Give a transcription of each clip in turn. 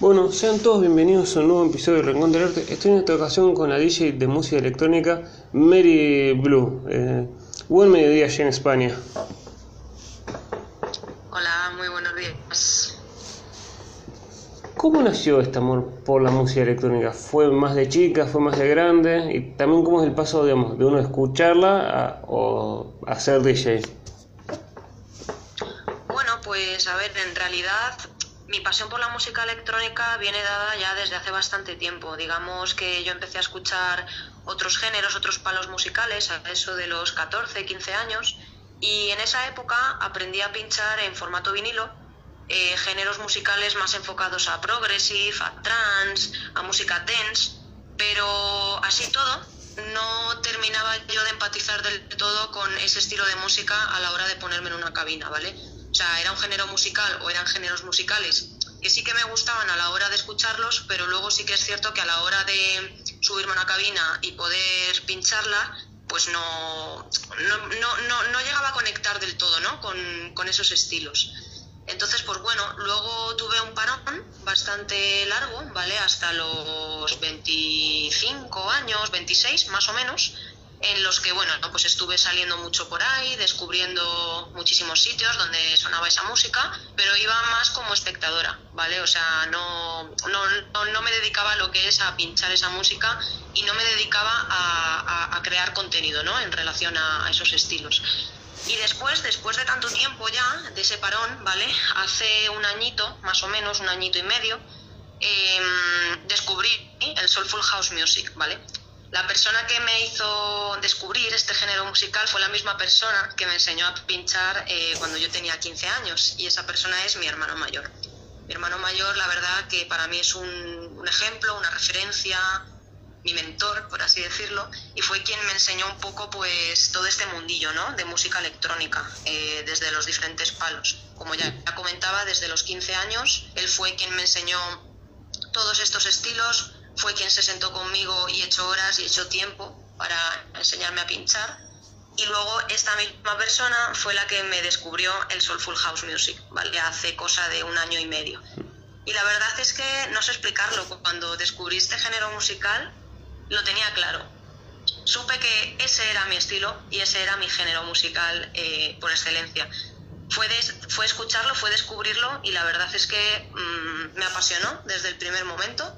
Bueno, sean todos bienvenidos a un nuevo episodio de Rincón del Arte. Estoy en esta ocasión con la DJ de música electrónica Mary Blue. Eh, buen mediodía allá en España. Hola, muy buenos días. ¿Cómo nació este amor por la música electrónica? ¿Fue más de chica, fue más de grande? Y también cómo es el paso digamos, de uno escucharla a, o a ser DJ. Bueno, pues a ver, en realidad mi pasión por la música electrónica viene dada ya desde hace bastante tiempo. Digamos que yo empecé a escuchar otros géneros, otros palos musicales, a eso de los 14, 15 años, y en esa época aprendí a pinchar en formato vinilo eh, géneros musicales más enfocados a progressive, a trance, a música dance, pero así todo no terminaba yo de empatizar del todo con ese estilo de música a la hora de ponerme en una cabina, ¿vale? O sea, era un género musical o eran géneros musicales que sí que me gustaban a la hora de escucharlos, pero luego sí que es cierto que a la hora de subirme a una cabina y poder pincharla, pues no, no, no, llegaba a conectar del todo ¿no? con, con, esos estilos. Entonces, pues bueno, luego tuve un parón bastante largo, ¿vale? Hasta los 25 años, 26 más o menos, en los que, bueno, pues estuve saliendo mucho por ahí, descubriendo muchísimos sitios donde sonaba esa música, pero iba más como espectadora, ¿vale? O sea, no, no, no me dedicaba a lo que es a pinchar esa música y no me dedicaba a, a, crear contenido, ¿no? En relación a, esos estilos. Y después, después de tanto tiempo ya, de ese parón, ¿vale? Hace un añito, más o menos, un añito y medio, em, descubrí el Soulful House Music, ¿vale? La persona que me hizo descubrir este género musical fue la misma persona que me enseñó a pinchar eh, cuando yo tenía 15 años y esa persona es mi hermano mayor. Mi hermano mayor, la verdad que para mí es un, ejemplo, una referencia, mi mentor, por así decirlo, y fue quien me enseñó un poco pues todo este mundillo ¿no? de música electrónica eh, desde los diferentes palos. Como ya comentaba, desde los 15 años, él fue quien me enseñó todos estos estilos, fue quien se sentó conmigo y echó horas y echó tiempo para enseñarme a pinchar. Y luego esta misma persona fue la que me descubrió el Soulful House Music, ¿vale? Hace cosa de un año y medio. Y la verdad es que no sé explicarlo, cuando descubrí este género musical lo tenía claro. Supe que ese era mi estilo y ese era mi género musical eh, por excelencia. Fue, fue escucharlo, fue descubrirlo y la verdad es que mm, me apasionó desde el primer momento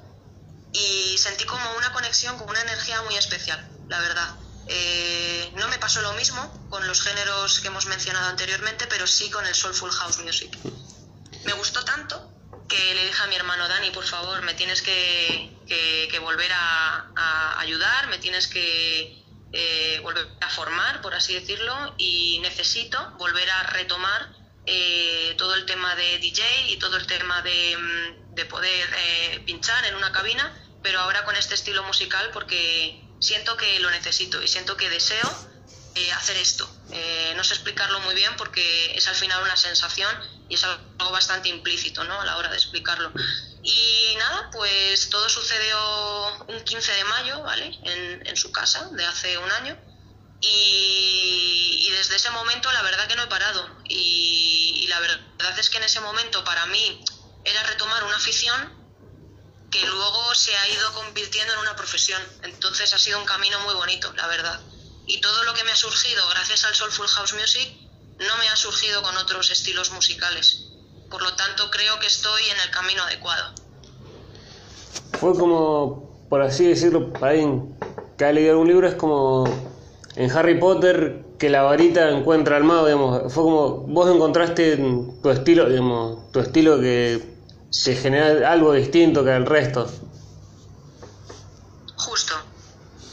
y sentí como una conexión con una energía muy especial, la verdad. Eh, no me pasó lo mismo con los géneros que hemos mencionado anteriormente, pero sí con el Soulful House Music. Me gustó tanto que le dije a mi hermano Dani, por favor, me tienes que, que, volver a, ayudar, me tienes que eh, volver a formar, por así decirlo, y necesito volver a retomar eh, todo el tema de DJ y todo el tema de, mm, de poder pinchar en una cabina pero ahora con este estilo musical porque siento que lo necesito y siento que deseo eh, hacer esto. Eh, no sé explicarlo muy bien porque es al final una sensación y es algo bastante implícito ¿no? a la hora de explicarlo. Y nada, pues todo sucedió un 15 de mayo, ¿vale? En, en su casa de hace un año. Y, y, desde ese momento la verdad que no he parado. Y, y la verdad es que en ese momento para mí era retomar una afición que luego se ha ido convirtiendo en una profesión. Entonces ha sido un camino muy bonito, la verdad. Y todo lo que me ha surgido gracias al Soulful House Music no me ha surgido con otros estilos musicales. Por lo tanto, creo que estoy en el camino adecuado. Fue como, por así decirlo, para alguien que ha leído algún libro, es como en Harry Potter que la varita encuentra al mago, digamos. Fue como vos encontraste tu estilo, digamos, tu estilo que se genera algo distinto que el resto. Justo.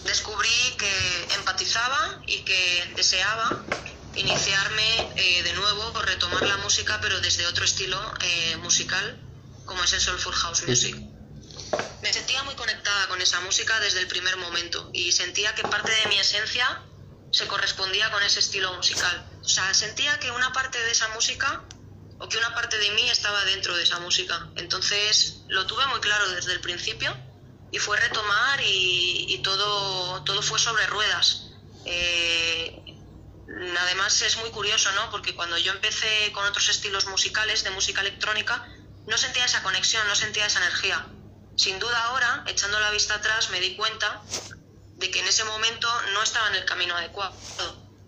Descubrí que empatizaba y que deseaba iniciarme eh, de nuevo o retomar la música, pero desde otro estilo eh, musical, como es el Soulful House Music. Me sentía muy conectada con esa música desde el primer momento y sentía que parte de mi esencia se correspondía con ese estilo musical. O sea, sentía que una parte de esa música o que una parte de mí estaba dentro de esa música. Entonces lo tuve muy claro desde el principio y fue retomar y, todo, todo fue sobre ruedas. Eh, además es muy curioso, ¿no? Porque cuando yo empecé con otros estilos musicales de música electrónica, no sentía esa conexión, no sentía esa energía. Sin duda ahora, echando la vista atrás, me di cuenta de que en ese momento no estaba en el camino adecuado.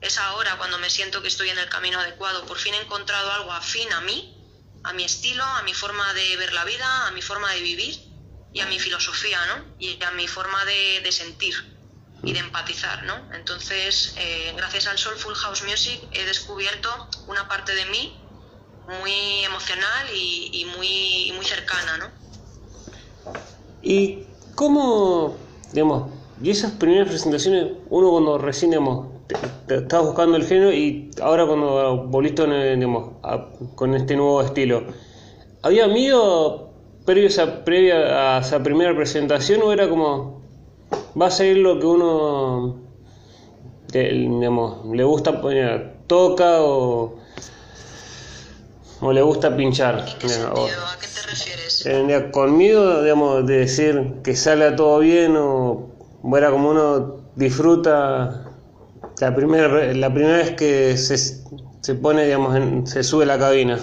Es ahora cuando me siento que estoy en el camino adecuado. Por fin he encontrado algo afín a mí, a mi estilo, a mi forma de ver la vida, a mi forma de vivir y a mi filosofía, ¿no? Y a mi forma de, sentir y de empatizar, ¿no? Entonces, eh, gracias al Soulful House Music he descubierto una parte de mí muy emocional y, muy, muy cercana, ¿no? ¿Y cómo, digamos, y esas primeras presentaciones, uno cuando recién, digamos, estabas buscando el género y ahora cuando volviste digamos, con este nuevo estilo, ¿había miedo previo a, previa a esa primera presentación o era como, va a ser lo que uno, digamos, le gusta, poner, toca o o le gusta pinchar. ¿A qué te refieres? Eh, con miedo, digamos, de decir que sale todo bien o era como uno disfruta la primera, la primera vez que se, se pone, digamos, se sube la cabina.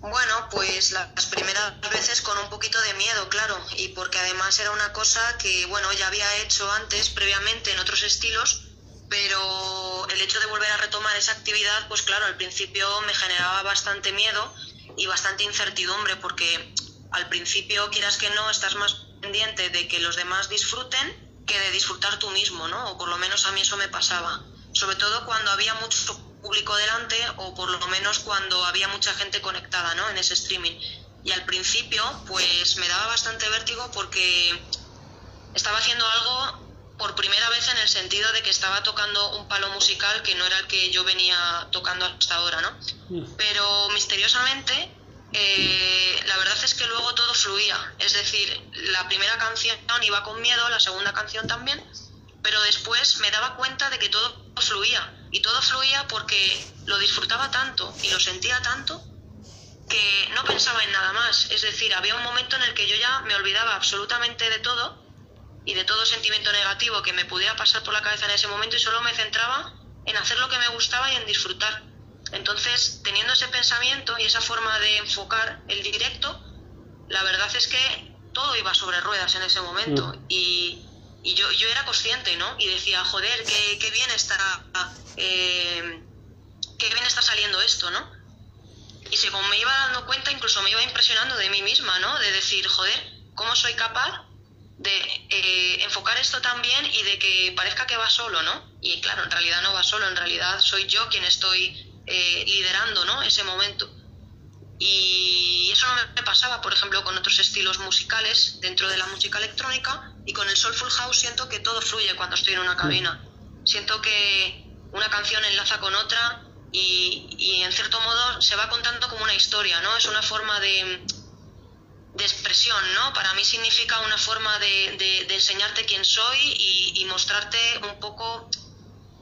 Bueno, pues las primeras veces con un poquito de miedo, claro, y porque además era una cosa que, bueno, ya había hecho antes, previamente, en otros estilos, pero el hecho de volver a retomar esa actividad, pues claro, al principio me generaba bastante miedo y bastante incertidumbre, porque al principio, quieras que no, estás más pendiente de que los demás disfruten que de disfrutar tú mismo, ¿no? O por lo menos a mí eso me pasaba. Sobre todo cuando había mucho público delante o por lo menos cuando había mucha gente conectada, ¿no? En ese streaming. Y al principio, pues me daba bastante vértigo porque estaba haciendo algo por primera vez en el sentido de que estaba tocando un palo musical que no era el que yo venía tocando hasta ahora, ¿no? Mm. Pero misteriosamente, eh, la verdad es que luego todo fluía. Es decir, la primera canción iba con miedo, la segunda canción también, pero después me daba cuenta de que todo fluía. Y todo fluía porque lo disfrutaba tanto y lo sentía tanto que no pensaba en nada más. Es decir, había un momento en el que yo ya me olvidaba absolutamente de todo y de todo sentimiento negativo que me pudiera pasar por la cabeza en ese momento y solo me centraba en hacer lo que me gustaba y en disfrutar. Entonces, teniendo ese pensamiento y esa forma de enfocar el directo, la verdad es que todo iba sobre ruedas en ese momento mm. y, y yo, yo, era consciente, ¿no? Y decía, joder, qué, qué bien está, eh, qué bien está saliendo esto, ¿no? Y según me iba dando cuenta, incluso me iba impresionando de mí misma, ¿no? De decir, joder, ¿cómo soy capaz de eh, enfocar esto también y de que parezca que va solo, ¿no? Y claro, en realidad no va solo, en realidad soy yo quien estoy eh, liderando, ¿no? Ese momento. Y eso no me pasaba, por ejemplo, con otros estilos musicales dentro de la música electrónica y con el Soulful House siento que todo fluye cuando estoy en una cabina. Siento que una canción enlaza con otra y, y en cierto modo se va contando como una historia, ¿no? Es una forma de, de expresión, ¿no? Para mí significa una forma de, de, enseñarte quién soy y, mostrarte un poco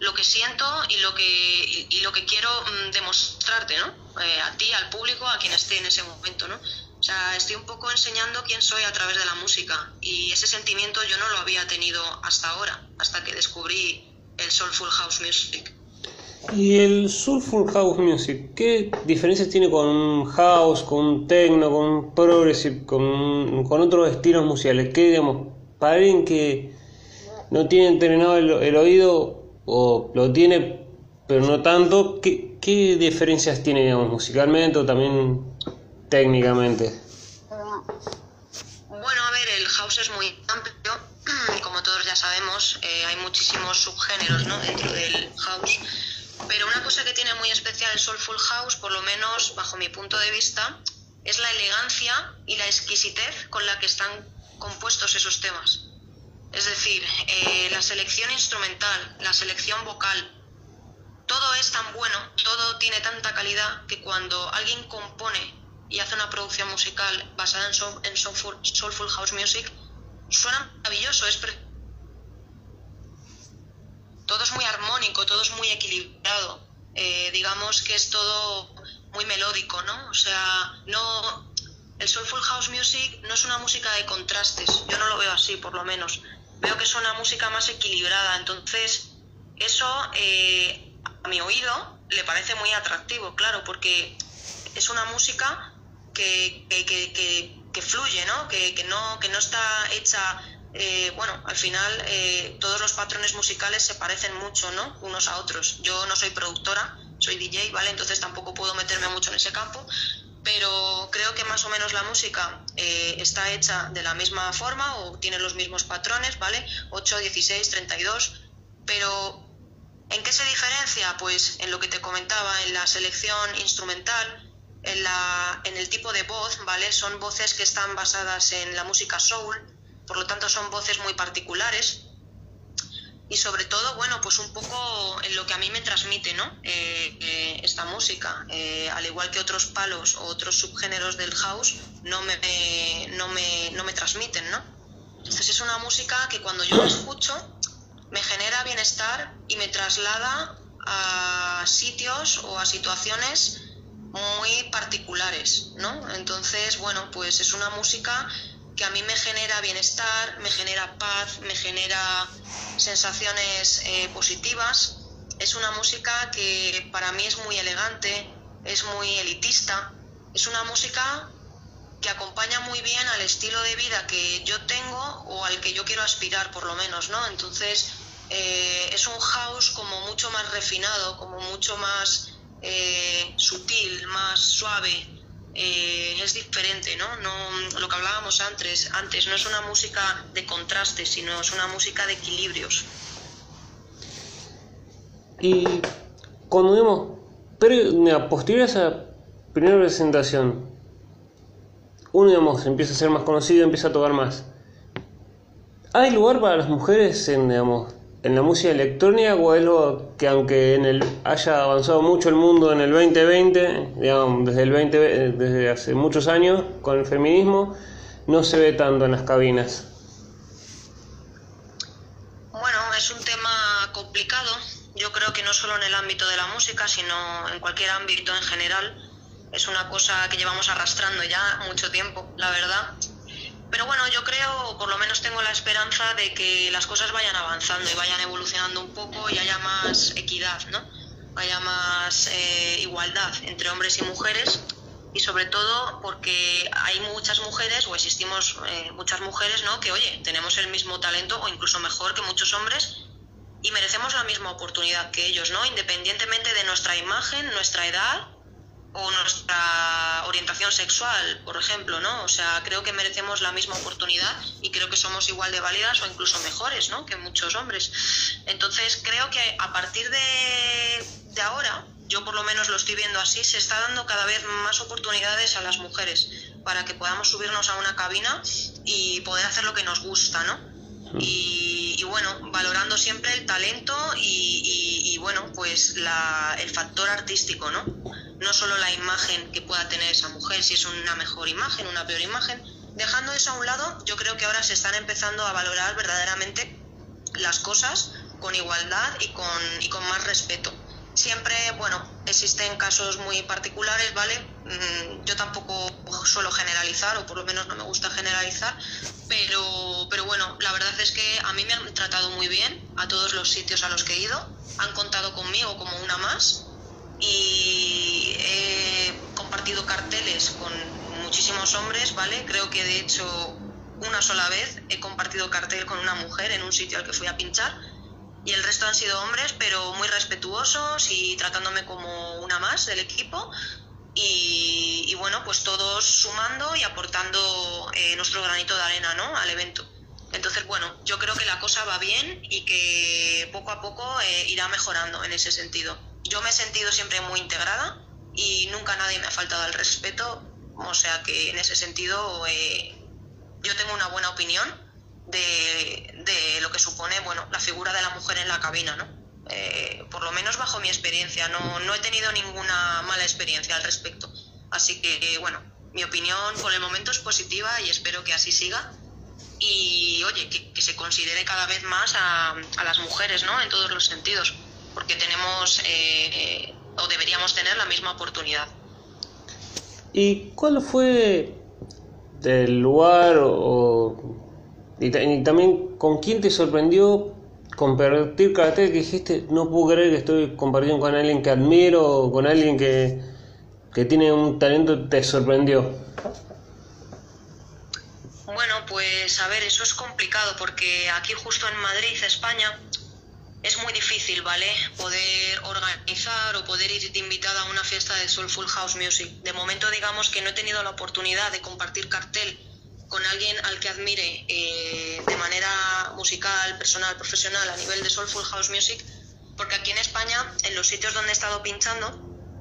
lo que siento y lo que, y, lo que quiero mm, demostrarte, ¿no? Eh, a ti, al público, a quien esté en ese momento, ¿no? O sea, estoy un poco enseñando quién soy a través de la música y ese sentimiento yo no lo había tenido hasta ahora, hasta que descubrí el Soulful House Music. ¿Y el Soulful House Music? ¿Qué diferencias tiene con un house, con un techno, con un progressive, con, con otros estilos musicales? ¿Qué, digamos, para alguien que no tiene entrenado el, oído o lo tiene pero no tanto, ¿qué, qué diferencias tiene, digamos, musicalmente o también técnicamente? Bueno, a ver, el house es muy amplio, como todos ya sabemos, eh, hay muchísimos subgéneros ¿no? dentro del house pero una cosa que tiene muy especial el Soulful House, por lo menos bajo mi punto de vista, es la elegancia y la exquisitez con la que están compuestos esos temas. Es decir, eh, la selección instrumental, la selección vocal, todo es tan bueno, todo tiene tanta calidad que cuando alguien compone y hace una producción musical basada en, en soulful, soulful, House Music, suena maravilloso, es todo es muy armónico, todo es muy equilibrado. Eh, digamos que es todo muy melódico, ¿no? O sea, no. El Soulful House Music no es una música de contrastes, yo no lo veo así, por lo menos. Veo que es una música más equilibrada, entonces eso eh, a mi oído le parece muy atractivo, claro, porque es una música que, que, fluye, ¿no? Que, ¿no? que no está hecha eh, bueno, al final eh, todos los patrones musicales se parecen mucho, ¿no? Unos a otros. Yo no soy productora, soy DJ, ¿vale? Entonces tampoco puedo meterme mucho en ese campo, pero creo que más o menos la música eh, está hecha de la misma forma o tiene los mismos patrones, ¿vale? 8, 16, 32, pero ¿en qué se diferencia? Pues en lo que te comentaba, en la selección instrumental, en, la, en el tipo de voz, ¿vale? Son voces que están basadas en la música soul, por lo tanto son voces muy particulares y sobre todo, bueno, pues un poco en lo que a mí me transmite, ¿no? Eh, eh, esta música, eh, al igual que otros palos o otros subgéneros del house, no me, no me, no me transmiten, ¿no? Entonces es una música que cuando yo la escucho me genera bienestar y me traslada a sitios o a situaciones muy particulares, ¿no? Entonces, bueno, pues es una música que a mí me genera bienestar, me genera paz, me genera sensaciones eh, positivas. Es una música que para mí es muy elegante, es muy elitista, es una música que acompaña muy bien al estilo de vida que yo tengo o al que yo quiero aspirar por lo menos, ¿no? Entonces eh, es un house como mucho más refinado, como mucho más eh, sutil, más suave, eh, es diferente, ¿no? ¿no? Lo que hablábamos antes, antes, no es una música de contrastes, sino es una música de equilibrios. Y cuando pero posterior a esa primera presentación, uno digamos, empieza a ser más conocido, empieza a tocar más. ¿Hay lugar para las mujeres en, digamos, en la música electrónica o lo que aunque en el haya avanzado mucho el mundo en el 2020, digamos, desde el 20, desde hace muchos años con el feminismo, no se ve tanto en las cabinas? Bueno, es un tema complicado. Yo creo que no solo en el ámbito de la música, sino en cualquier ámbito en general. Es una cosa que llevamos arrastrando ya mucho tiempo, la verdad pero bueno, yo creo, por lo menos tengo la esperanza de que las cosas vayan avanzando y vayan evolucionando un poco y haya más equidad, ¿no? Haya más eh, igualdad entre hombres y mujeres y sobre todo porque hay muchas mujeres o existimos eh, muchas mujeres, ¿no? Que oye, tenemos el mismo talento o incluso mejor que muchos hombres y merecemos la misma oportunidad que ellos, ¿no? Independientemente de nuestra imagen, nuestra edad o nuestra orientación sexual, por ejemplo, ¿no? O sea, creo que merecemos la misma oportunidad y creo que somos igual de válidas o incluso mejores, ¿no? Que muchos hombres. Entonces, creo que a partir de, de ahora, yo por lo menos lo estoy viendo así, se está dando cada vez más oportunidades a las mujeres para que podamos subirnos a una cabina y poder hacer lo que nos gusta, ¿no? Y, bueno, valorando siempre el talento y, y bueno, pues la, el factor artístico, ¿no? no solo la imagen que pueda tener esa mujer, si es una mejor imagen, una peor imagen. Dejando eso a un lado, yo creo que ahora se están empezando a valorar verdaderamente las cosas con igualdad y con, y con más respeto. Siempre, bueno, existen casos muy particulares, ¿vale? Mm, yo tampoco suelo generalizar, o por lo menos no me gusta generalizar, pero, pero bueno, la verdad es que a mí me han tratado muy bien a todos los sitios a los que he ido, han contado conmigo como una más y he compartido carteles con muchísimos hombres, ¿vale? Creo que de hecho una sola vez he compartido cartel con una mujer en un sitio al que fui a pinchar y el resto han sido hombres, pero muy respetuosos y tratándome como una más del equipo. Y, bueno, pues todos sumando y aportando eh, nuestro granito de arena ¿no? al evento. Entonces, bueno, yo creo que la cosa va bien y que poco a poco eh, irá mejorando en ese sentido yo me he sentido siempre muy integrada y nunca nadie me ha faltado al respeto, o sea que en ese sentido eh, yo tengo una buena opinión de, de, lo que supone bueno, la figura de la mujer en la cabina, ¿no? Eh, por lo menos bajo mi experiencia, no, no he tenido ninguna mala experiencia al respecto. Así que, bueno, mi opinión por el momento es positiva y espero que así siga. Y, oye, que, se considere cada vez más a, a las mujeres, ¿no? En todos los sentidos porque tenemos eh, o deberíamos tener la misma oportunidad. ¿Y cuál fue el lugar o, y, también con quién te sorprendió compartir cartel que dijiste no puedo creer que estoy compartiendo con alguien que admiro o con alguien que, que tiene un talento te sorprendió? Bueno, pues a ver, eso es complicado porque aquí justo en Madrid, España, es muy difícil, ¿vale? Poder organizar o poder ir invitada a una fiesta de Soulful House Music. De momento, digamos que no he tenido la oportunidad de compartir cartel con alguien al que admire eh, de manera musical, personal, profesional a nivel de Soulful House Music, porque aquí en España, en los sitios donde he estado pinchando,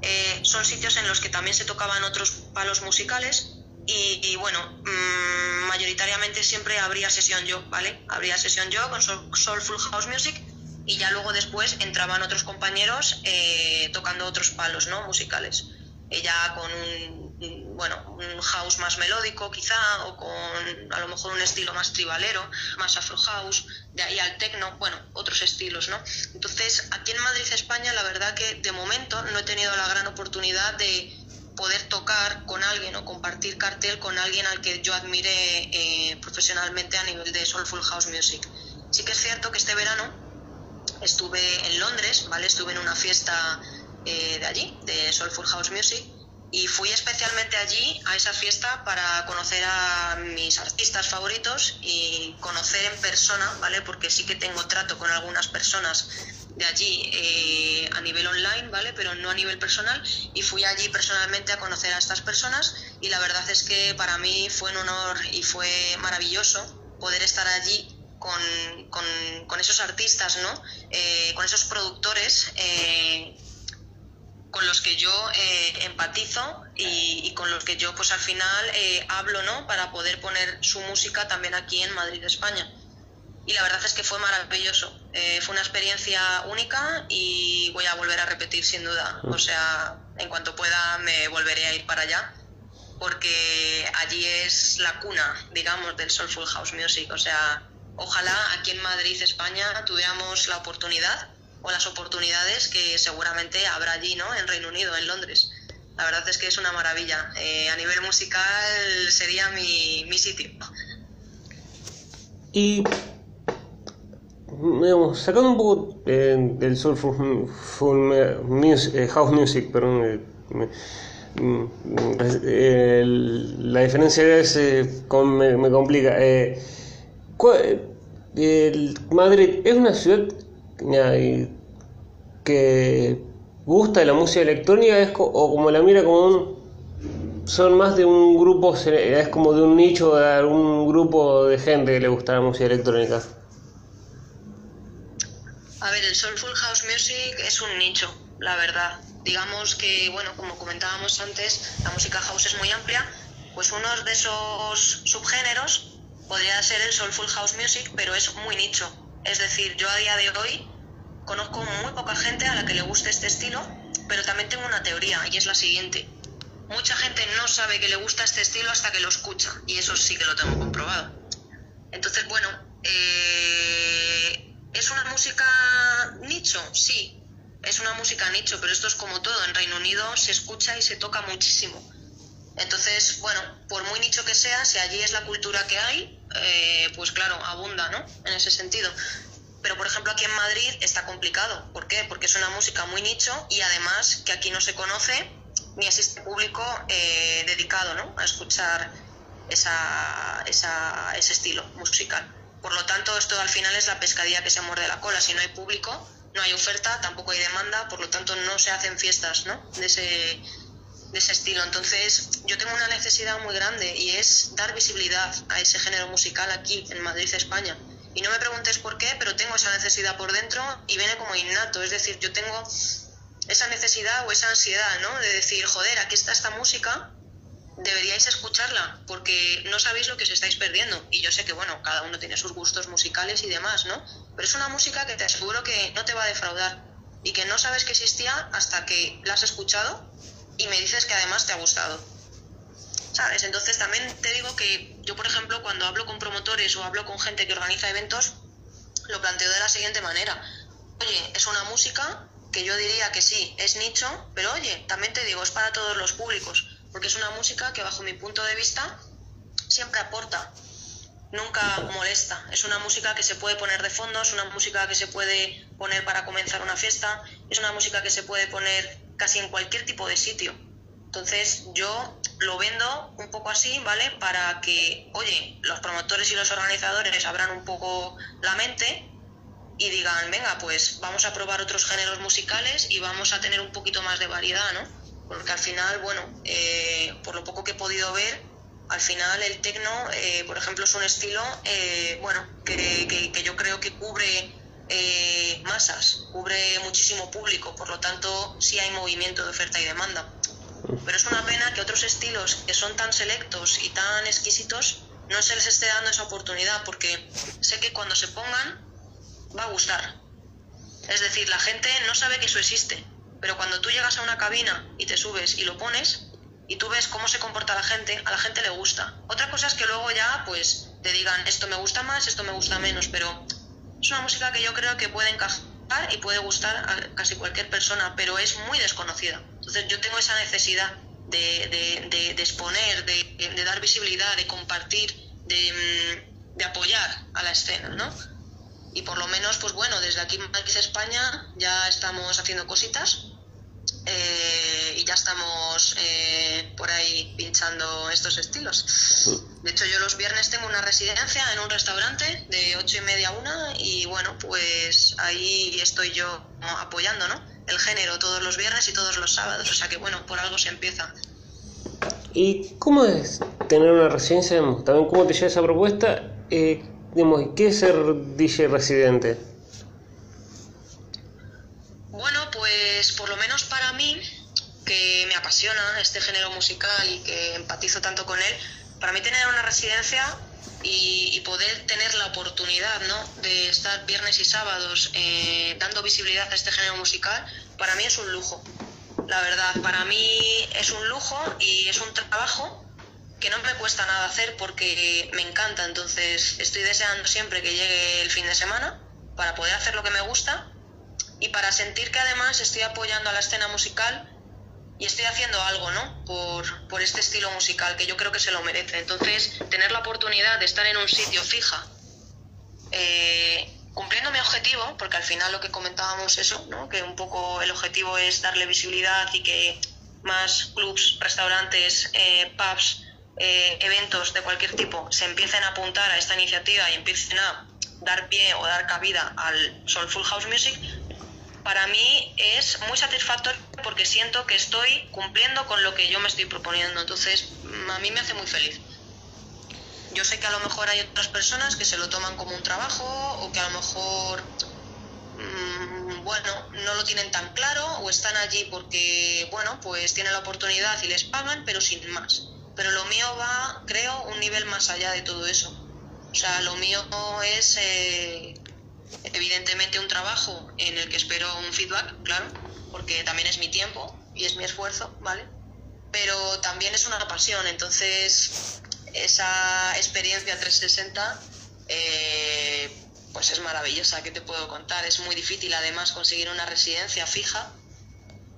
eh, son sitios en los que también se tocaban otros palos musicales y, bueno, mm, mayoritariamente siempre habría sesión yo, ¿vale? Habría sesión yo con Soulful House Music y ya luego después entraban otros compañeros eh, tocando otros palos, ¿no? Musicales. Ella con un, bueno, un house más melódico quizá o con a lo mejor un estilo más tribalero, más afro house, de ahí al techno, bueno, otros estilos, ¿no? Entonces, aquí en Madrid, España, la verdad que de momento no he tenido la gran oportunidad de poder tocar con alguien o compartir cartel con alguien al que yo admire eh, profesionalmente a nivel de Soulful House Music. Sí que es cierto que este verano estuve en Londres, ¿vale? Estuve en una fiesta eh, de allí, de Soulful House Music, y fui especialmente allí a esa fiesta para conocer a mis artistas favoritos y conocer en persona, ¿vale? Porque sí que tengo trato con algunas personas de allí eh, a nivel online, ¿vale? Pero no a nivel personal y fui allí personalmente a conocer a estas personas y la verdad es que para mí fue un honor y fue maravilloso poder estar allí con, con, esos artistas, ¿no? Eh, con esos productores eh, con los que yo eh, empatizo y, con los que yo pues al final eh, hablo no para poder poner su música también aquí en Madrid España. Y la verdad es que fue maravilloso. Eh, fue una experiencia única y voy a volver a repetir sin duda. O sea en cuanto pueda me volveré a ir para allá porque allí es la cuna digamos del soulful house music. O sea ojalá aquí en Madrid España tuviéramos la oportunidad o las oportunidades que seguramente habrá allí, ¿no? En Reino Unido, en Londres. La verdad es que es una maravilla. Eh, a nivel musical sería mi, mi sitio. Y, sacando un poco eh, del full music, eh, house music, perdón, mm, la diferencia es, me, me, complica. Madrid es una ciudad que gusta de la música electrónica es o como la mira como un son más de un grupo es como de un nicho de algún grupo de gente que le gusta la música electrónica. A ver el soulful house music es un nicho la verdad. Digamos que bueno como comentábamos antes la música house es muy amplia pues uno de esos subgéneros podría ser el soulful house music pero es muy nicho es decir, yo a día de hoy conozco muy poca gente a la que le guste este estilo, pero también tengo una teoría y es la siguiente. Mucha gente no sabe que le gusta este estilo hasta que lo escucha y eso sí que lo tengo comprobado. Entonces, bueno, eh, ¿es una música nicho? Sí, es una música nicho, pero esto es como todo. En Reino Unido se escucha y se toca muchísimo. Entonces, bueno, por muy nicho que sea, si allí es la cultura que hay, eh, pues claro, abunda, ¿no? En ese sentido. Pero, por ejemplo, aquí en Madrid está complicado. ¿Por qué? Porque es una música muy nicho y además que aquí no se conoce ni existe público eh, dedicado ¿no? a escuchar esa, ese estilo musical. Por lo tanto, esto al final es la pescadilla que se muerde la cola. Si no hay público, no hay oferta, tampoco hay demanda, por lo tanto no se hacen fiestas ¿no? de, ese, de ese estilo. Entonces, yo tengo una necesidad muy grande y es dar visibilidad a ese género musical aquí en Madrid, España. Y no me preguntes por qué, pero tengo esa necesidad por dentro y viene como innato. Es decir, yo tengo esa necesidad o esa ansiedad, ¿no? De decir, joder, aquí está esta música, deberíais escucharla, porque no sabéis lo que os estáis perdiendo. Y yo sé que, bueno, cada uno tiene sus gustos musicales y demás, ¿no? Pero es una música que te aseguro que no te va a defraudar y que no sabes que existía hasta que la has escuchado y me dices que además te ha gustado. ¿Sabes? Entonces también te digo que yo, por ejemplo, cuando hablo con promotores o hablo con gente que organiza eventos, lo planteo de la siguiente manera. Oye, es una música que yo diría que sí, es nicho, pero oye, también te digo, es para todos los públicos, porque es una música que bajo mi punto de vista siempre aporta, nunca molesta. Es una música que se puede poner de fondo, es una música que se puede poner para comenzar una fiesta, es una música que se puede poner casi en cualquier tipo de sitio Entonces yo lo vendo un poco así, ¿vale? Para que, oye, los promotores y los organizadores abran un poco la mente y digan, venga, pues vamos a probar otros géneros musicales y vamos a tener un poquito más de variedad, ¿no? Porque al final, bueno, eh, por lo poco que he podido ver, al final el tecno, eh, por ejemplo, es un estilo, eh, bueno, que, que, yo creo que cubre masas, cubre muchísimo público, por lo tanto sí hay movimiento de oferta y demanda. Pero es una pena que otros estilos que son tan selectos y tan exquisitos no se les esté dando esa oportunidad, porque sé que cuando se pongan va a gustar. Es decir, la gente no sabe que eso existe, pero cuando tú llegas a una cabina y te subes y lo pones y tú ves cómo se comporta la gente, a la gente le gusta. Otra cosa es que luego ya pues te digan esto me gusta más, esto me gusta menos, pero es una música que yo creo que puede encajar y puede gustar a casi cualquier persona, pero es muy desconocida. Entonces yo tengo esa necesidad de, de, de, exponer, de, dar visibilidad, de compartir, mm, de, apoyar a la escena, ¿no? Y por lo menos, pues bueno, desde aquí Madrid, España, ya estamos haciendo cositas eh, y ya estamos eh, por ahí pinchando estos estilos. De hecho, yo los viernes tengo una residencia en un restaurante de ocho y media a una y bueno, pues ahí estoy yo apoyando, ¿no? El género todos los viernes y todos los sábados, o sea que bueno, por algo se empieza. ¿Y cómo es tener una residencia? También cómo te llega esa propuesta. Eh, ¿Qué es ser DJ residente? Bueno, pues por lo menos para mí, que me apasiona este género musical y que empatizo tanto con él, para mí tener una residencia y, poder tener la oportunidad ¿no? de estar viernes y sábados eh, dando visibilidad a este género musical, para mí es un lujo. La verdad, para mí es un lujo y es un trabajo que no me cuesta nada hacer porque me encanta. Entonces estoy deseando siempre que llegue el fin de semana para poder hacer lo que me gusta y para sentir que además estoy apoyando a la escena musical y estoy haciendo algo, ¿no? Por, por, este estilo musical que yo creo que se lo merece. Entonces, tener la oportunidad de estar en un sitio fija, eh, cumpliendo mi objetivo, porque al final lo que comentábamos eso, ¿no? Que un poco el objetivo es darle visibilidad y que más clubs, restaurantes, eh, pubs, eh, eventos de cualquier tipo se empiecen a apuntar a esta iniciativa y empiecen a dar pie o dar cabida al Soulful House Music, para mí es muy satisfactorio porque siento que estoy cumpliendo con lo que yo me estoy proponiendo. Entonces, a mí me hace muy feliz. Yo sé que a lo mejor hay otras personas que se lo toman como un trabajo o que a lo mejor, mm, bueno, no lo tienen tan claro o están allí porque, bueno, pues tienen la oportunidad y les pagan, pero sin más. Pero lo mío va, creo, un nivel más allá de todo eso. O sea, lo mío es eh, evidentemente un trabajo en el que espero un feedback, claro, porque también es mi tiempo y es mi esfuerzo, ¿vale? Pero también es una pasión, entonces esa experiencia 360 eh, pues es maravillosa, ¿qué te puedo contar? Es muy difícil además conseguir una residencia fija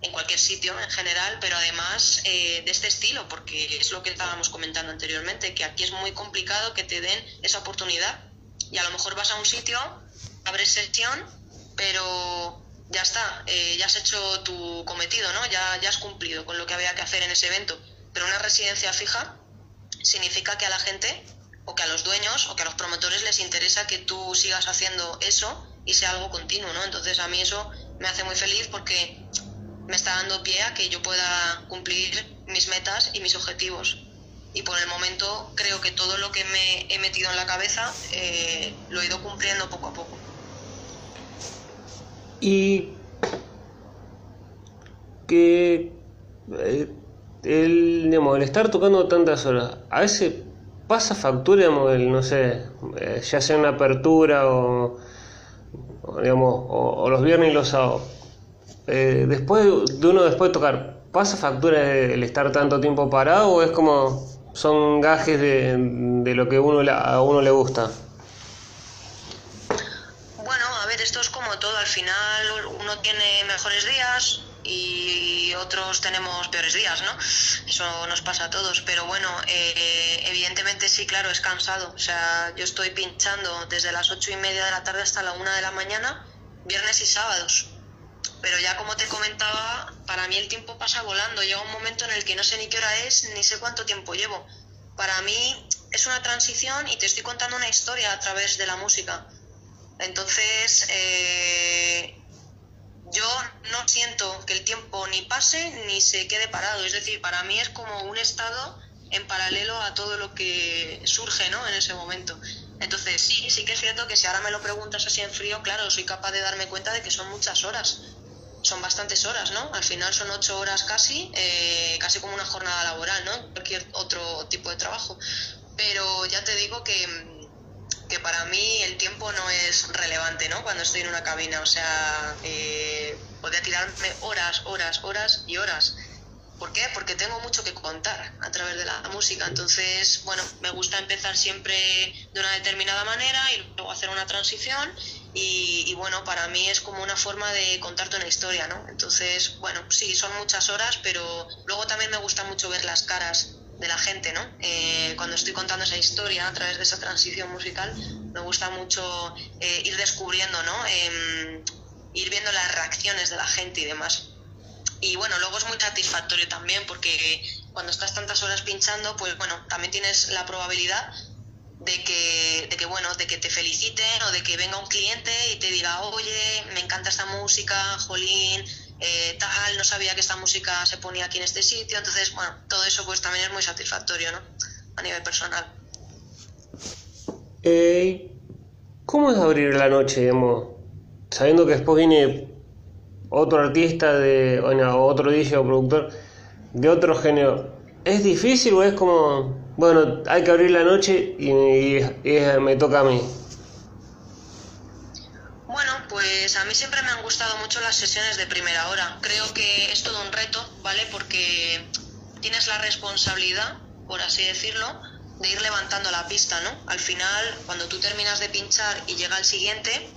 en cualquier sitio en general, pero además eh, de este estilo, porque es lo que estábamos comentando anteriormente, que aquí es muy complicado que te den esa oportunidad y a lo mejor vas a un sitio abres sesión, pero ya está, eh, ya has hecho tu cometido, ¿no? Ya, ya has cumplido con lo que había que hacer en ese evento. Pero una residencia fija significa que a la gente, o que a los dueños, o que a los promotores les interesa que tú sigas haciendo eso y sea algo continuo, ¿no? Entonces a mí eso me hace muy feliz porque me está dando pie a que yo pueda cumplir mis metas y mis objetivos. Y por el momento creo que todo lo que me he metido en la cabeza eh, lo he ido cumpliendo poco a poco. Y que eh, el, digamos, el estar tocando tantas horas, a veces pasa factura, digamos, el, no sé, eh, ya sea una apertura o, digamos, o, los viernes y los sábados. Eh, después de uno después de tocar, ¿pasa factura el estar tanto tiempo parado o es como son gajes de, de lo que uno, a uno le gusta? Esto es como todo, al final uno tiene mejores días y otros tenemos peores días, ¿no? Eso nos pasa a todos, pero bueno, eh, evidentemente sí, claro, es cansado. O sea, yo estoy pinchando desde las ocho y media de la tarde hasta la una de la mañana, viernes y sábados. Pero ya como te comentaba, para mí el tiempo pasa volando. Llega un momento en el que no sé ni qué hora es, ni sé cuánto tiempo llevo. Para mí es una transición y te estoy contando una historia a través de la música. Entonces, eh, yo no siento que el tiempo ni pase ni se quede parado. Es decir, para mí es como un estado en paralelo a todo lo que surge ¿no? en ese momento. Entonces, sí, sí que es cierto que si ahora me lo preguntas así en frío, claro, soy capaz de darme cuenta de que son muchas horas. Son bastantes horas, ¿no? Al final son ocho horas casi, eh, casi como una jornada laboral, ¿no? Cualquier otro tipo de trabajo. Pero ya te digo que, que para mí el tiempo no es relevante, ¿no? Cuando estoy en una cabina, o sea, eh, podría tirarme horas, horas, horas y horas. ¿Por qué? Porque tengo mucho que contar a través de la música. Entonces, bueno, me gusta empezar siempre de una determinada manera y luego hacer una transición. Y, bueno, para mí es como una forma de contarte una historia, ¿no? Entonces, bueno, sí, son muchas horas, pero luego también me gusta mucho ver las caras de la gente, ¿no? Eh, cuando estoy contando esa historia a través de esa transición musical, me gusta mucho eh, ir descubriendo, ¿no? Em, ir viendo las reacciones de la gente y demás. Y bueno, luego es muy satisfactorio también porque cuando estás tantas horas pinchando, pues bueno, también tienes la probabilidad de que, de que bueno, de que te feliciten o de que venga un cliente y te diga, oye, me encanta esta música, jolín, eh, tal, no sabía que esta música se ponía aquí en este sitio. Entonces, bueno, todo eso pues también es muy satisfactorio, ¿no? A nivel personal. Eh, ¿Cómo es abrir la noche, digamos? Sabiendo que después viene otro artista de, o otro DJ o productor de otro género, ¿es difícil o es como, bueno, hay que abrir la noche y, me toca a mí? Pues a mí siempre me han gustado mucho las sesiones de primera hora. Creo que es todo un reto, ¿vale? Porque tienes la responsabilidad, por así decirlo, de ir levantando la pista, ¿no? Al final, cuando tú terminas de pinchar y llega el siguiente,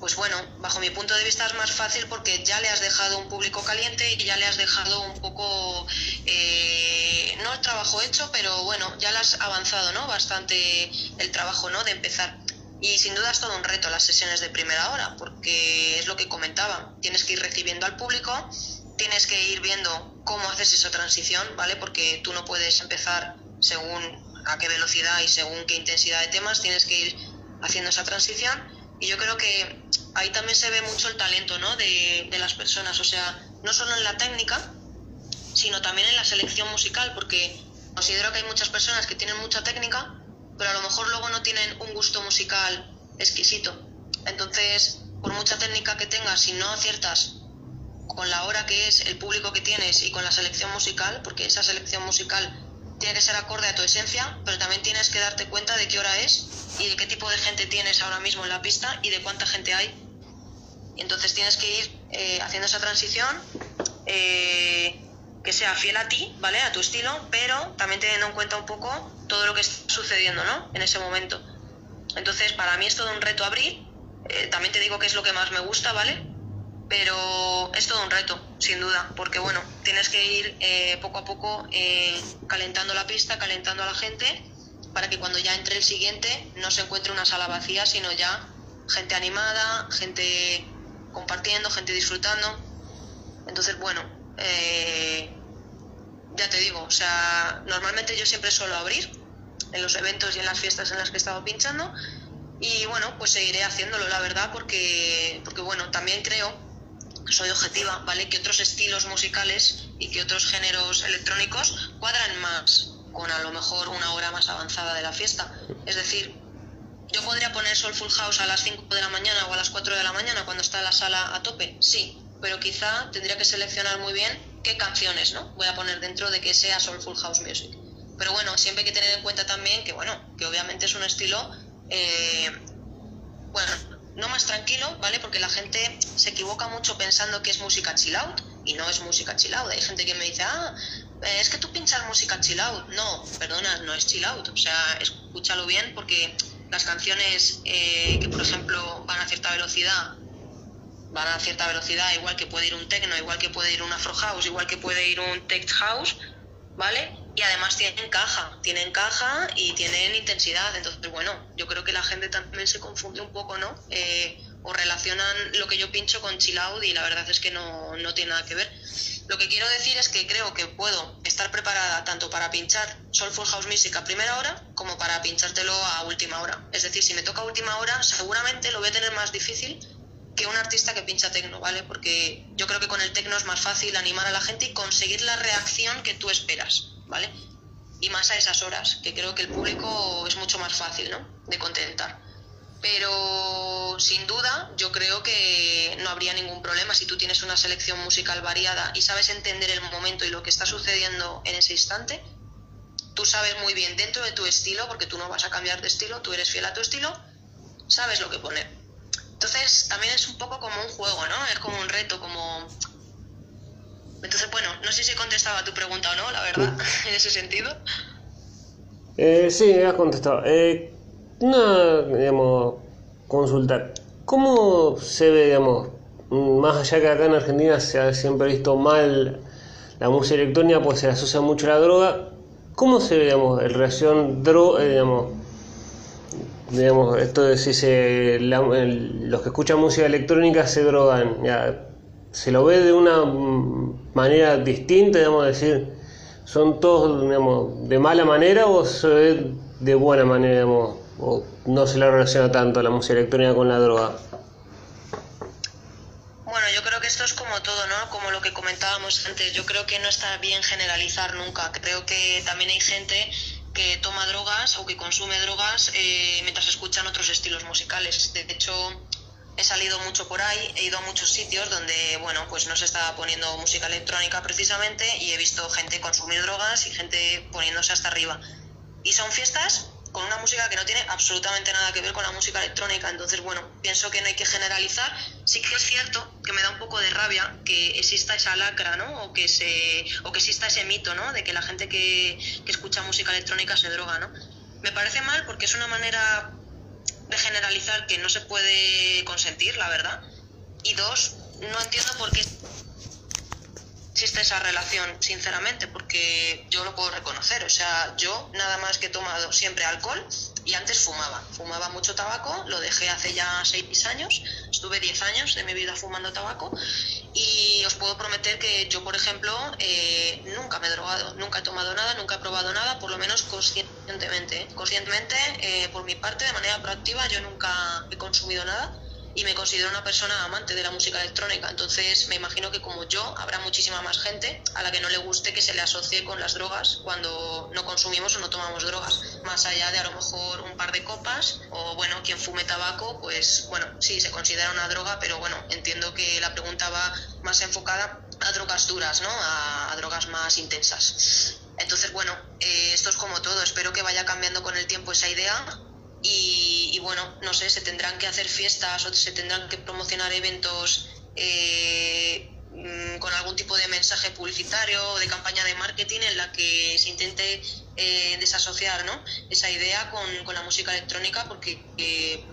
pues bueno, bajo mi punto de vista es más fácil porque ya le has dejado un público caliente y ya le has dejado un poco, eh, no el trabajo hecho, pero bueno, ya le has avanzado, ¿no? Bastante el trabajo, ¿no? De empezar. Y sin duda es todo un reto las sesiones de primera hora, porque es lo que comentaba, tienes que ir recibiendo al público, tienes que ir viendo cómo haces esa transición, ¿vale? Porque tú no puedes empezar según a qué velocidad y según qué intensidad de temas, tienes que ir haciendo esa transición y yo creo que ahí también se ve mucho el talento ¿no? de, las personas, o sea, no solo en la técnica, sino también en la selección musical, porque considero que hay muchas personas que tienen mucha técnica, pero a lo mejor luego no tienen un gusto musical exquisito. Entonces, por mucha técnica que tengas, si no aciertas con la hora que es, el público que tienes y con la selección musical, porque esa selección musical tiene que ser acorde a tu esencia, pero también tienes que darte cuenta de qué hora es y de qué tipo de gente tienes ahora mismo en la pista y de cuánta gente hay. Y entonces tienes que ir eh, haciendo esa transición eh, que sea fiel a ti, ¿vale? A tu estilo, pero también teniendo en cuenta un poco todo lo que está sucediendo, ¿no? En ese momento. Entonces, para mí es todo un reto abrir. Eh, también te digo que es lo que más me gusta, ¿vale? Pero es todo un reto, sin duda, porque bueno, tienes que ir poco a poco calentando la pista, calentando a la gente para que cuando ya entre el siguiente no se encuentre una sala vacía, sino ya gente animada, gente compartiendo, gente disfrutando. Entonces, bueno, eh, ya te digo, o sea, normalmente yo siempre suelo abrir en los eventos y en las fiestas en las que he estado pinchando y bueno, pues seguiré haciéndolo, la verdad, porque, porque bueno, también creo, soy objetiva, ¿vale? Que otros estilos musicales y que otros géneros electrónicos cuadran más con a lo mejor una hora más avanzada de la fiesta. Es decir, yo podría poner Soulful House a las 5 de la mañana o a las 4 de la mañana cuando está la sala a tope, sí, pero quizá tendría que seleccionar muy bien qué canciones ¿no? voy a poner dentro de que sea Soulful House Music. Pero bueno, siempre hay que tener en cuenta también que, bueno, que obviamente es un estilo, eh, bueno, no más tranquilo, ¿vale? Porque la gente se equivoca mucho pensando que es música chill out y no es música chill out. Hay gente que me dice, ah, eh, es que tú pinchas música chill out. No, perdona, no es chill out. O sea, escúchalo bien porque las canciones eh, que, por ejemplo, van a cierta velocidad, van a cierta velocidad, igual que puede ir un techno, igual que puede ir un afro house, igual que puede ir un tech house, ¿vale? Y además tienen caja, tienen caja y tienen intensidad. Entonces, bueno, yo creo que la gente también se confunde un poco, ¿no? Eh, o relacionan lo que yo pincho con chill out y la verdad es que no, no tiene nada que ver. Lo que quiero decir es que creo que puedo estar preparada tanto para pinchar Soulful House Music a primera hora como para pinchártelo a última hora. Es decir, si me toca última hora, seguramente lo voy a tener más difícil que un artista que pincha tecno, ¿vale? Porque yo creo que con el tecno es más fácil animar a la gente y conseguir la reacción que tú esperas, ¿vale? Y más a esas horas, que creo que el público es mucho más fácil, ¿no? De contentar. Pero sin duda yo creo que no habría ningún problema si tú tienes una selección musical variada y sabes entender el momento y lo que está sucediendo en ese instante. Tú sabes muy bien dentro de tu estilo, porque tú no vas a cambiar de estilo, tú eres fiel a tu estilo, sabes lo que poner. Entonces también es un poco como un juego, ¿no? Es como un reto, como... Entonces, bueno, no sé si he contestado a tu pregunta o no, la verdad, en ese sentido. Eh, sí, has contestado. Eh, una, digamos, consulta. ¿Cómo se ve, digamos, más allá que acá en Argentina se ha siempre visto mal la música electrónica, pues se asocia mucho a la droga? ¿Cómo se ve, digamos, en relación droga, eh, digamos, digamos, esto de si se, los que escuchan música electrónica se drogan, ya, se lo ve de una manera distinta, digamos, decir, son todos, digamos, de mala manera o se ve de buena manera, digamos, o no se le relaciona tanto la música electrónica con la droga. Bueno, yo creo que esto es como todo, ¿no? Como lo que comentábamos antes. Yo creo que no está bien generalizar nunca. Creo que también hay gente que toma drogas o que consume drogas eh, mientras escuchan otros estilos musicales. De hecho, he salido mucho por ahí, he ido a muchos sitios donde, bueno, pues no se estaba poniendo música electrónica precisamente y he visto gente consumir drogas y gente poniéndose hasta arriba. Y son fiestas con una música que no tiene absolutamente nada que ver con la música electrónica. Entonces, bueno, pienso que no hay que generalizar. Sí que es cierto que me da un poco de rabia que exista esa lacra, ¿no? O que, se, o que exista ese mito, ¿no? De que la gente que, que escucha música electrónica se droga, ¿no? Me parece mal porque es una manera de generalizar que no se puede consentir, la verdad. Y dos, no entiendo por qué existe esa relación, sinceramente, porque yo lo puedo reconocer. O sea, yo nada más que he tomado siempre alcohol y antes fumaba. Fumaba mucho tabaco, lo dejé hace ya seis años, estuve diez años de mi vida fumando tabaco y os puedo prometer que yo, por ejemplo, eh, nunca me he drogado, nunca he tomado nada, nunca he probado nada, por lo menos conscientemente. ¿eh? Conscientemente, eh, por mi parte, de manera proactiva, yo nunca he consumido nada y me considero una persona amante de la música electrónica. Entonces me imagino que como yo habrá muchísima más gente a la que no le guste que se le asocie con las drogas cuando no consumimos o no tomamos drogas. Más allá de a lo mejor un par de copas o bueno, quien fume tabaco, pues bueno, sí, se considera una droga, pero bueno, entiendo que la pregunta va más enfocada a drogas duras, ¿no? A, drogas más intensas. Entonces, bueno, eh, esto es como todo. Espero que vaya cambiando con el tiempo esa idea y, bueno, no sé, se tendrán que hacer fiestas o se tendrán que promocionar eventos eh, mm, con algún tipo de mensaje publicitario o de campaña de marketing en la que se intente eh, desasociar ¿no? esa idea con, la música electrónica porque eh,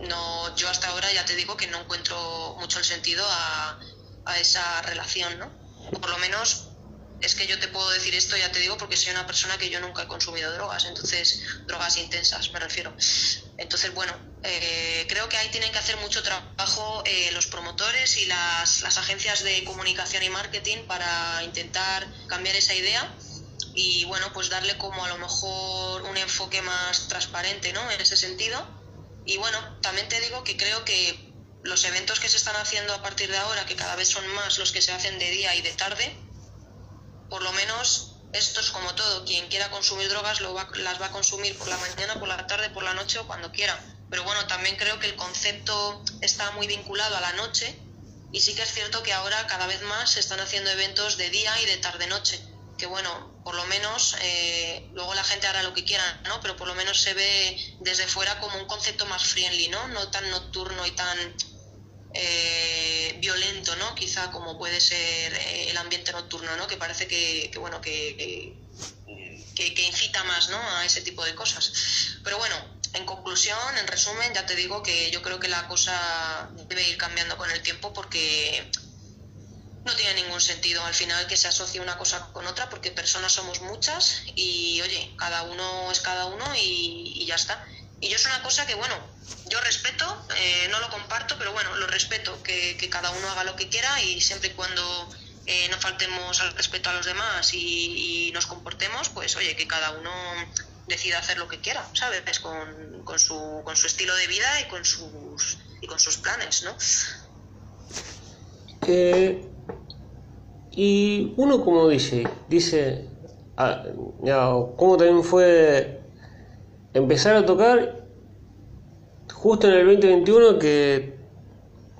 no, yo hasta ahora ya te digo que no encuentro mucho el sentido a, a esa relación, ¿no? por lo menos es que yo te puedo decir esto, ya te digo, porque soy una persona que yo nunca he consumido drogas, entonces, drogas intensas me refiero. Entonces, bueno, eh, creo que ahí tienen que hacer mucho trabajo eh, los promotores y las, las agencias de comunicación y marketing para intentar cambiar esa idea y, bueno, pues darle como a lo mejor un enfoque más transparente, ¿no? En ese sentido. Y bueno, también te digo que creo que los eventos que se están haciendo a partir de ahora, que cada vez son más los que se hacen de día y de tarde, por lo menos esto es como todo, quien quiera consumir drogas lo las va a consumir por la mañana, por la tarde, por la noche o cuando quiera. Pero bueno, también creo que el concepto está muy vinculado a la noche y sí que es cierto que ahora cada vez más se están haciendo eventos de día y de tarde-noche. Que bueno, por lo menos eh, luego la gente hará lo que quiera, ¿no? Pero por lo menos se ve desde fuera como un concepto más friendly, ¿no? No tan nocturno y tan eh, violento, ¿no? Quizá como puede ser eh, el ambiente nocturno, ¿no? Que parece que, bueno, que, que, incita más, ¿no? A ese tipo de cosas. Pero bueno, en conclusión, en resumen, ya te digo que yo creo que la cosa debe ir cambiando con el tiempo porque no tiene ningún sentido al final que se asocie una cosa con otra porque personas somos muchas y oye, cada uno es cada uno y ya está. Y yo es una cosa que, bueno, yo respeto, eh, no lo comparto, pero bueno, lo respeto, que, cada uno haga lo que quiera y siempre y cuando eh, no faltemos al respeto a los demás y, nos comportemos, pues oye, que cada uno decida hacer lo que quiera, ¿sabes? Con, con, su, con su estilo de vida y con sus, y con sus planes, ¿no? Y uno como dice, dice, ah, ¿cómo también fue empezar a tocar justo en el 2021 que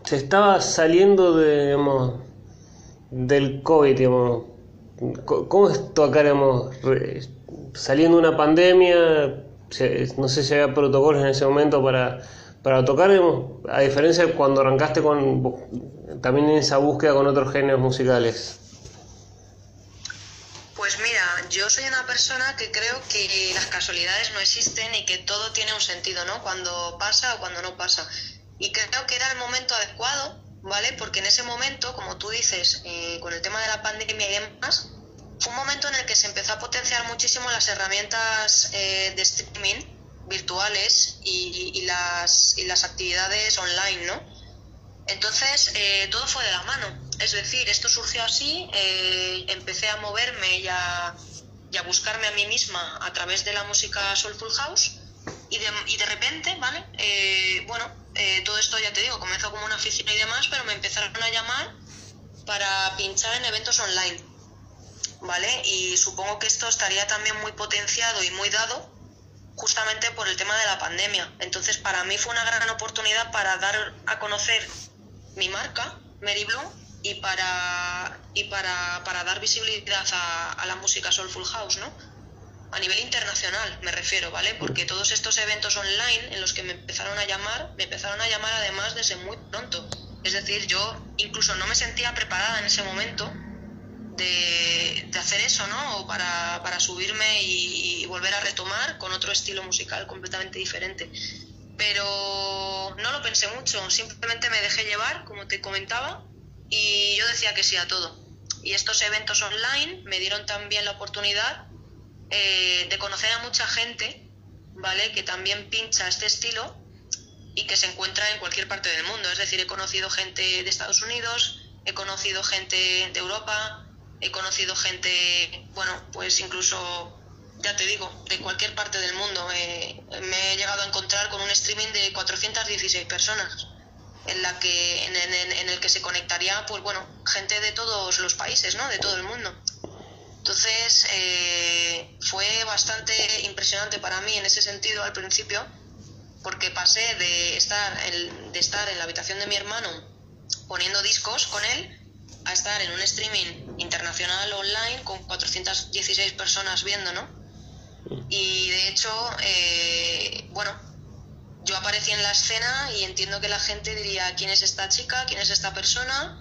se estaba saliendo de, digamos, del COVID, digamos. ¿Cómo es tocar, digamos, saliendo una pandemia? No sé si había protocolos en ese momento para, para tocar, a diferencia de cuando arrancaste con también en esa búsqueda con otros géneros musicales. Pues mira, yo soy una persona que creo que las casualidades no existen y que todo tiene un sentido, ¿no? Cuando pasa o cuando no pasa. Y creo que era el momento adecuado, ¿vale? Porque en ese momento, como tú dices, eh, con el tema de la pandemia y demás, fue un momento en el que se empezó a potenciar muchísimo las herramientas eh, de streaming virtuales y, las, y las actividades online, ¿no? Entonces, eh, todo fue de la mano. Es decir, esto surgió así, eh, empecé a moverme y a, buscarme a mí misma a través de la música Soulful House y de, y de repente, ¿vale? Eh, bueno, todo esto ya te digo, comenzó como una afición y demás, pero me empezaron a llamar para pinchar en eventos online, ¿vale? Y supongo que esto estaría también muy potenciado y muy dado justamente por el tema de la pandemia. Entonces, para mí fue una gran oportunidad para dar a conocer mi marca, Mary Blue, y para, y para, para dar visibilidad a, la música Soulful House, ¿no? A nivel internacional me refiero, ¿vale? Porque todos estos eventos online en los que me empezaron a llamar, me empezaron a llamar además desde muy pronto. Es decir, yo incluso no me sentía preparada en ese momento de, hacer eso, ¿no? O para, para subirme y, volver a retomar con otro estilo musical completamente diferente pero no lo pensé mucho, simplemente me dejé llevar, como te comentaba, y yo decía que sí a todo. Y estos eventos online me dieron también la oportunidad eh, de conocer a mucha gente, ¿vale? Que también pincha este estilo y que se encuentra en cualquier parte del mundo. Es decir, he conocido gente de Estados Unidos, he conocido gente de Europa, he conocido gente, bueno, pues incluso ya te digo, de cualquier parte del mundo. Eh, me he llegado a encontrar con un streaming de 416 personas, en, la que, en, el que se conectaría, pues bueno, gente de todos los países, ¿no? De todo el mundo. Entonces, eh, fue bastante impresionante para mí en ese sentido al principio, porque pasé de estar, de estar en la habitación de mi hermano poniendo discos con él a estar en un streaming internacional online con 416 personas viendo, ¿no? Y de hecho, eh, bueno, yo aparecí en la escena y entiendo que la gente diría, ¿quién es esta chica? ¿Quién es esta persona?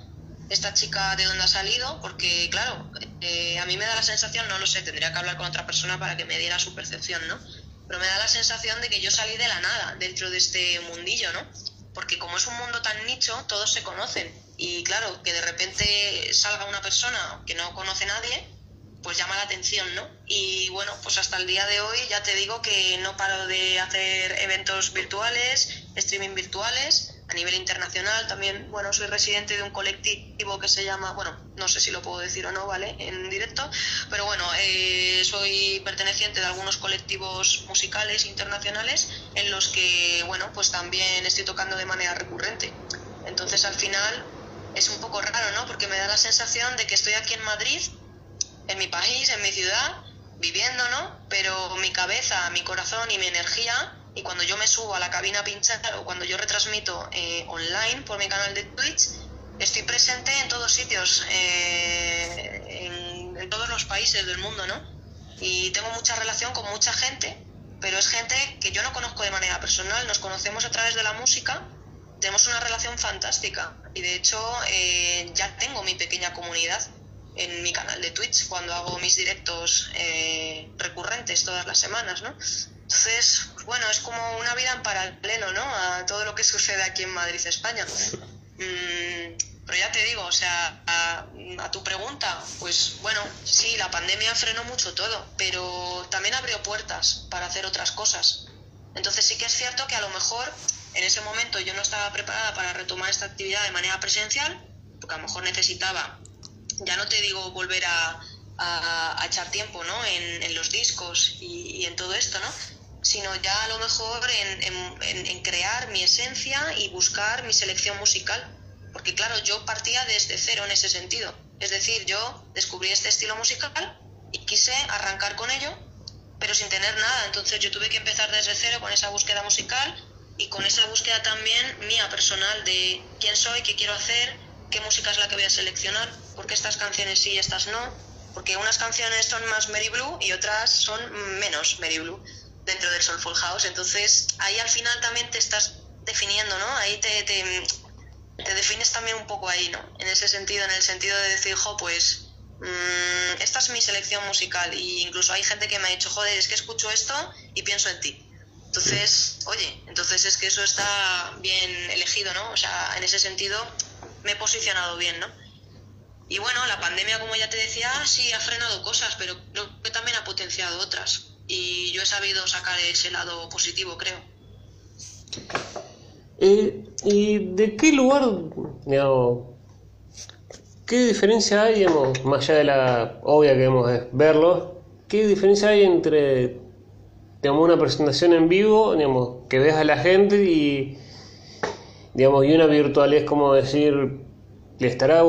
¿Esta chica de dónde ha salido? Porque, claro, eh, a mí me da la sensación, no lo sé, tendría que hablar con otra persona para que me diera su percepción, ¿no? Pero me da la sensación de que yo salí de la nada dentro de este mundillo, ¿no? Porque como es un mundo tan nicho, todos se conocen. Y claro, que de repente salga una persona que no conoce a nadie, pues llama la atención, ¿no? Y bueno, pues hasta el día de hoy ya te digo que no paro de hacer eventos virtuales, streaming virtuales, a nivel internacional también, bueno, soy residente de un colectivo que se llama, bueno, no sé si lo puedo decir o no, ¿vale? En directo, pero bueno, eh, soy perteneciente de algunos colectivos musicales internacionales en los que, bueno, pues también estoy tocando de manera recurrente. Entonces al final es un poco raro, ¿no? Porque me da la sensación de que estoy aquí en Madrid en mi país, en mi ciudad, viviendo, ¿no? Pero mi cabeza, mi corazón y mi energía, y cuando yo me subo a la cabina a pinchar o cuando yo retransmito eh, online por mi canal de Twitch, estoy presente en todos sitios, eh, en, en, todos los países del mundo, ¿no? Y tengo mucha relación con mucha gente, pero es gente que yo no conozco de manera personal, nos conocemos a través de la música, tenemos una relación fantástica y de hecho eh, ya tengo mi pequeña comunidad en mi canal de Twitch cuando hago mis directos eh, recurrentes todas las semanas, ¿no? Entonces, bueno, es como una vida en paralelo, ¿no? A todo lo que sucede aquí en Madrid, España. Mm, pero ya te digo, o sea, a, a, tu pregunta, pues bueno, sí, la pandemia frenó mucho todo, pero también abrió puertas para hacer otras cosas. Entonces sí que es cierto que a lo mejor en ese momento yo no estaba preparada para retomar esta actividad de manera presencial, porque a lo mejor necesitaba, ya no te digo volver a, echar tiempo ¿no? en, los discos y, en todo esto, ¿no? sino ya a lo mejor en, crear mi esencia y buscar mi selección musical. Porque claro, yo partía desde cero en ese sentido. Es decir, yo descubrí este estilo musical y quise arrancar con ello, pero sin tener nada. Entonces yo tuve que empezar desde cero con esa búsqueda musical y con esa búsqueda también mía personal de quién soy, qué quiero hacer, qué música es la que voy a seleccionar, porque estas canciones sí y estas no, porque unas canciones son más Mary Blue y otras son menos Mary Blue dentro del Soulful House. Entonces ahí al final también te estás definiendo, ¿no? Ahí te, te, te defines también un poco ahí, ¿no? En ese sentido, en el sentido de decir, jo, pues mmm, esta es mi selección musical y incluso hay gente que me ha dicho, joder, es que escucho esto y pienso en ti. Entonces, oye, entonces es que eso está bien elegido, ¿no? O sea, en ese sentido me he posicionado bien, ¿no? Y bueno, la pandemia, como ya te decía, sí ha frenado cosas, pero creo que también ha potenciado otras. Y yo he sabido sacar ese lado positivo, creo. Eh, ¿Y de qué lugar, digamos, qué diferencia hay, digamos, más allá de la obvia que debemos verlo, qué diferencia hay entre digamos, una presentación en vivo, digamos, que ves a la gente y, digamos, y una virtual es como decir, le estará,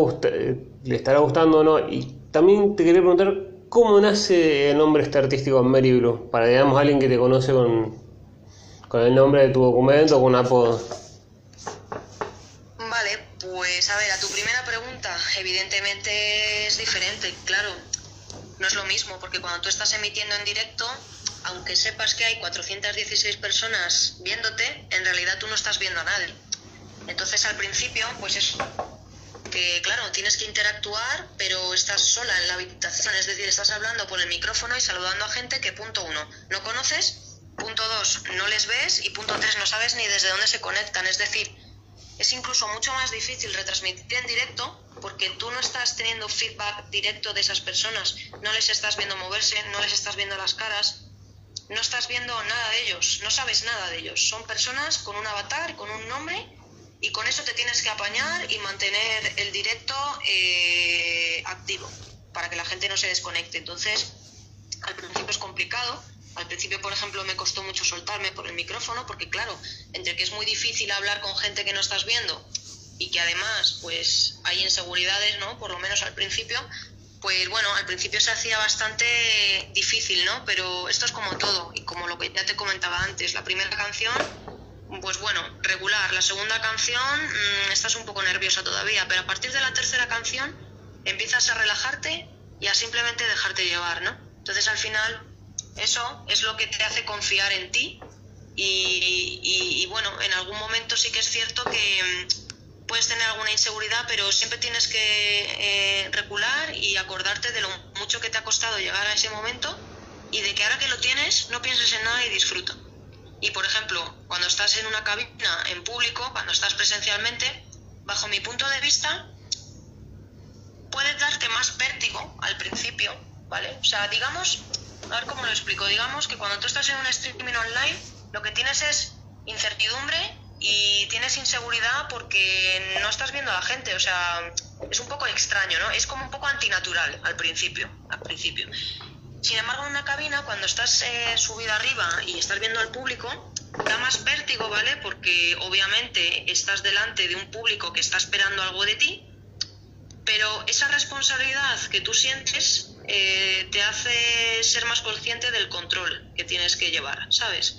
le estará gustando o no. Y también te quería preguntar, ¿cómo nace el nombre este artístico Mary Blue? Para, digamos, alguien que te conoce con, con el nombre de tu documento o con apodo. Vale, pues a ver, a tu primera pregunta, evidentemente es diferente, claro. No es lo mismo, porque cuando tú estás emitiendo en directo, aunque sepas que hay 416 personas viéndote, en realidad tú no estás viendo a nadie. Entonces al principio, pues es que claro, tienes que interactuar, pero estás sola en la habitación, es decir, estás hablando por el micrófono y saludando a gente que punto uno, no conoces, punto dos, no les ves y punto tres, no sabes ni desde dónde se conectan, es decir, es incluso mucho más difícil retransmitir en directo porque tú no estás teniendo feedback directo de esas personas, no les estás viendo moverse, no les estás viendo las caras, no estás viendo nada de ellos, no sabes nada de ellos. Son personas con un avatar, con un nombre, y con eso te tienes que apañar y mantener el directo eh, activo para que la gente no se desconecte. Entonces, al principio es complicado. Al principio, por ejemplo, me costó mucho soltarme por el micrófono porque, claro, entre que es muy difícil hablar con gente que no estás viendo y que además, pues, hay inseguridades, ¿no? Por lo menos al principio, pues bueno, al principio se hacía bastante difícil, ¿no? Pero esto es como todo, y como lo que ya te comentaba antes, la primera canción, pues bueno, regular. La segunda canción mmm, estás un poco nerviosa todavía, pero a partir de la tercera canción empiezas a relajarte y a simplemente dejarte llevar, ¿no? Entonces al final eso es lo que te hace confiar en ti y, bueno, en algún momento sí que es cierto que puedes tener alguna inseguridad, pero siempre tienes que eh, recular y acordarte de lo mucho que te ha costado llegar a ese momento y de que ahora que lo tienes no pienses en nada y disfruta. Y por ejemplo, cuando estás en una cabina en público, cuando estás presencialmente, bajo mi punto de vista, puede darte más vértigo al principio, ¿vale? O sea, digamos, a ver cómo lo explico, digamos que cuando tú estás en un streaming online, lo que tienes es incertidumbre y tienes inseguridad porque no estás viendo a la gente, o sea, es un poco extraño, ¿no? Es como un poco antinatural al principio, al principio. Sin embargo, en una cabina, cuando estás eh, subida arriba y estás viendo al público, da más vértigo, ¿vale? Porque obviamente estás delante de un público que está esperando algo de ti, pero esa responsabilidad que tú sientes eh, te hace ser más consciente del control que tienes que llevar, ¿sabes?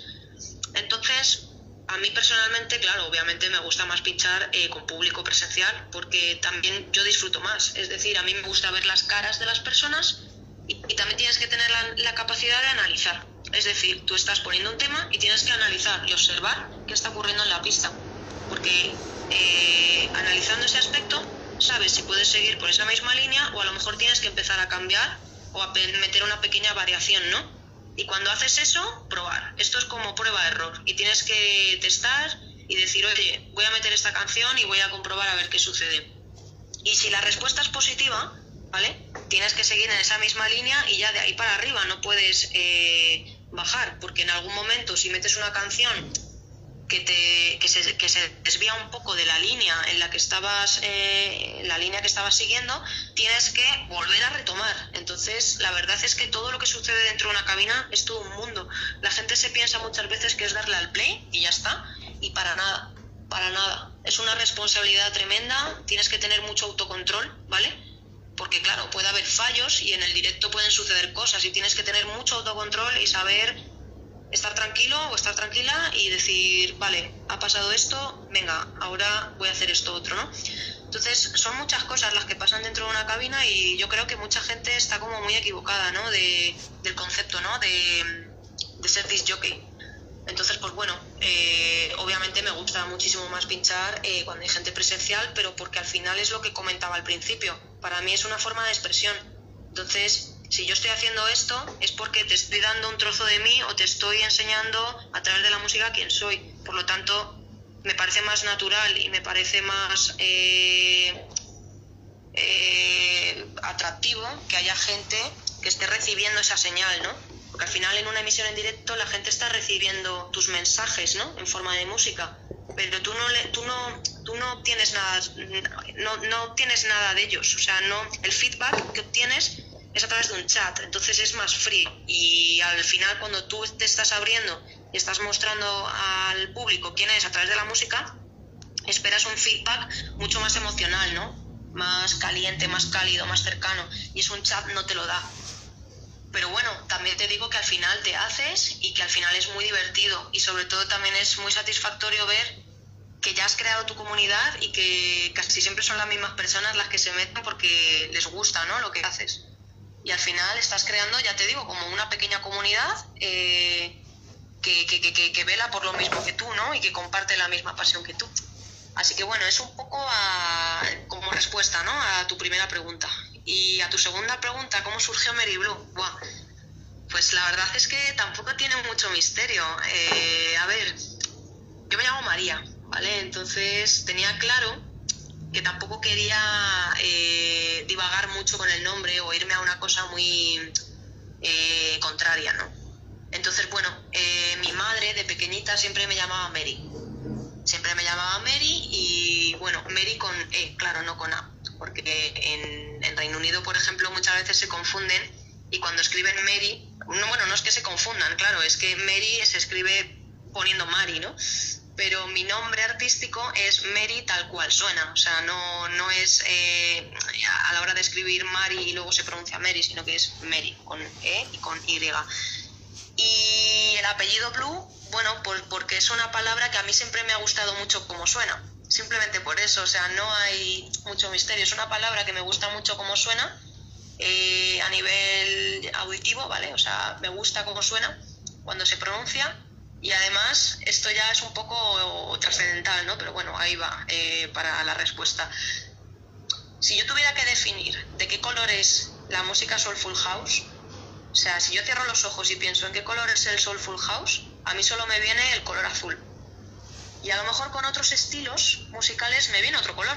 Entonces, a mí personalmente, claro, obviamente me gusta más pinchar eh, con público presencial porque también yo disfruto más. Es decir, a mí me gusta ver las caras de las personas y, también tienes que tener la, capacidad de analizar. Es decir, tú estás poniendo un tema y tienes que analizar y observar qué está ocurriendo en la pista. Porque eh, analizando ese aspecto, sabes si puedes seguir por esa misma línea o a lo mejor tienes que empezar a cambiar o a meter una pequeña variación, ¿no? Y cuando haces eso, probar. Esto es como prueba-error. Y tienes que testar y decir, oye, voy a meter esta canción y voy a comprobar a ver qué sucede. Y si la respuesta es positiva, ¿vale? Tienes que seguir en esa misma línea y ya de ahí para arriba. No puedes eh, bajar, porque en algún momento si metes una canción que, te, que, se, desvía un poco de la línea en la que estabas, eh, la línea que estabas siguiendo, tienes que volver a retomar. Entonces, la verdad es que todo lo que sucede dentro de una cabina es todo un mundo. La gente se piensa muchas veces que es darle al play y ya está, y para nada, para nada. Es una responsabilidad tremenda, tienes que tener mucho autocontrol, ¿vale? Porque claro, puede haber fallos y en el directo pueden suceder cosas y tienes que tener mucho autocontrol y saber estar tranquilo o estar tranquila y decir, vale, ha pasado esto, venga, ahora voy a hacer esto otro, ¿no? Entonces, son muchas cosas las que pasan dentro de una cabina y yo creo que mucha gente está como muy equivocada, ¿no? De, del concepto, ¿no? De, de ser disc jockey. Entonces, pues bueno, eh, obviamente me gusta muchísimo más pinchar eh, cuando hay gente presencial, pero porque al final es lo que comentaba al principio. Para mí es una forma de expresión. Entonces, si yo estoy haciendo esto es porque te estoy dando un trozo de mí o te estoy enseñando a través de la música quién soy. Por lo tanto, me parece más natural y me parece más eh, eh, atractivo que haya gente que esté recibiendo esa señal, ¿no? Porque al final en una emisión en directo la gente está recibiendo tus mensajes, ¿no? En forma de música. Pero tú no, tú no, no obtienes nada, no, no obtienes nada de ellos. O sea, no, el feedback que obtienes es a través de un chat, entonces es más free y al final cuando tú te estás abriendo y estás mostrando al público quién es a través de la música, esperas un feedback mucho más emocional, ¿no? Más caliente, más cálido, más cercano y es un chat no te lo da. Pero bueno, también te digo que al final te haces y que al final es muy divertido y sobre todo también es muy satisfactorio ver que ya has creado tu comunidad y que casi siempre son las mismas personas las que se meten porque les gusta ¿no? lo que haces y al final estás creando, ya te digo, como una pequeña comunidad eh, que, que, que, que, vela por lo mismo que tú, ¿no? Y que comparte la misma pasión que tú. Así que bueno, es un poco como respuesta, ¿no? A tu primera pregunta. Y a tu segunda pregunta, ¿cómo surgió Mary Blue? Pues la verdad es que tampoco tiene mucho misterio. Eh, a ver, yo me llamo María, ¿vale? Entonces tenía claro que tampoco quería eh, divagar mucho con el nombre o irme a una cosa muy eh, contraria, ¿no? Entonces, bueno, eh, mi madre de pequeñita siempre me llamaba Mary. Siempre me llamaba Mary y, bueno, Mary con E, claro, no con A. Porque en, Reino Unido, por ejemplo, muchas veces se confunden y cuando escriben Mary, no, bueno, no es que se confundan, claro, es que Mary se escribe poniendo Mary, ¿no? Pero mi nombre artístico es Mary tal cual suena, o sea, no, no es eh, a la hora de escribir Mary y luego se pronuncia Mary, sino que es Mary, con E y con Y. Y el apellido Blue, bueno, pues porque es una palabra que a mí siempre me ha gustado mucho como suena, simplemente por eso, o sea, no hay mucho misterio, es una palabra que me gusta mucho como suena eh, a nivel auditivo, ¿vale? O sea, me gusta cómo suena cuando se pronuncia y además, esto ya es un poco trascendental, ¿no? Pero bueno, ahí va eh, para la respuesta. Si yo tuviera que definir de qué color es la música Soulful House, o sea, si yo cierro los ojos y pienso en qué color es el Soulful House, a mí solo me viene el color azul. Y a lo mejor con otros estilos musicales me viene otro color.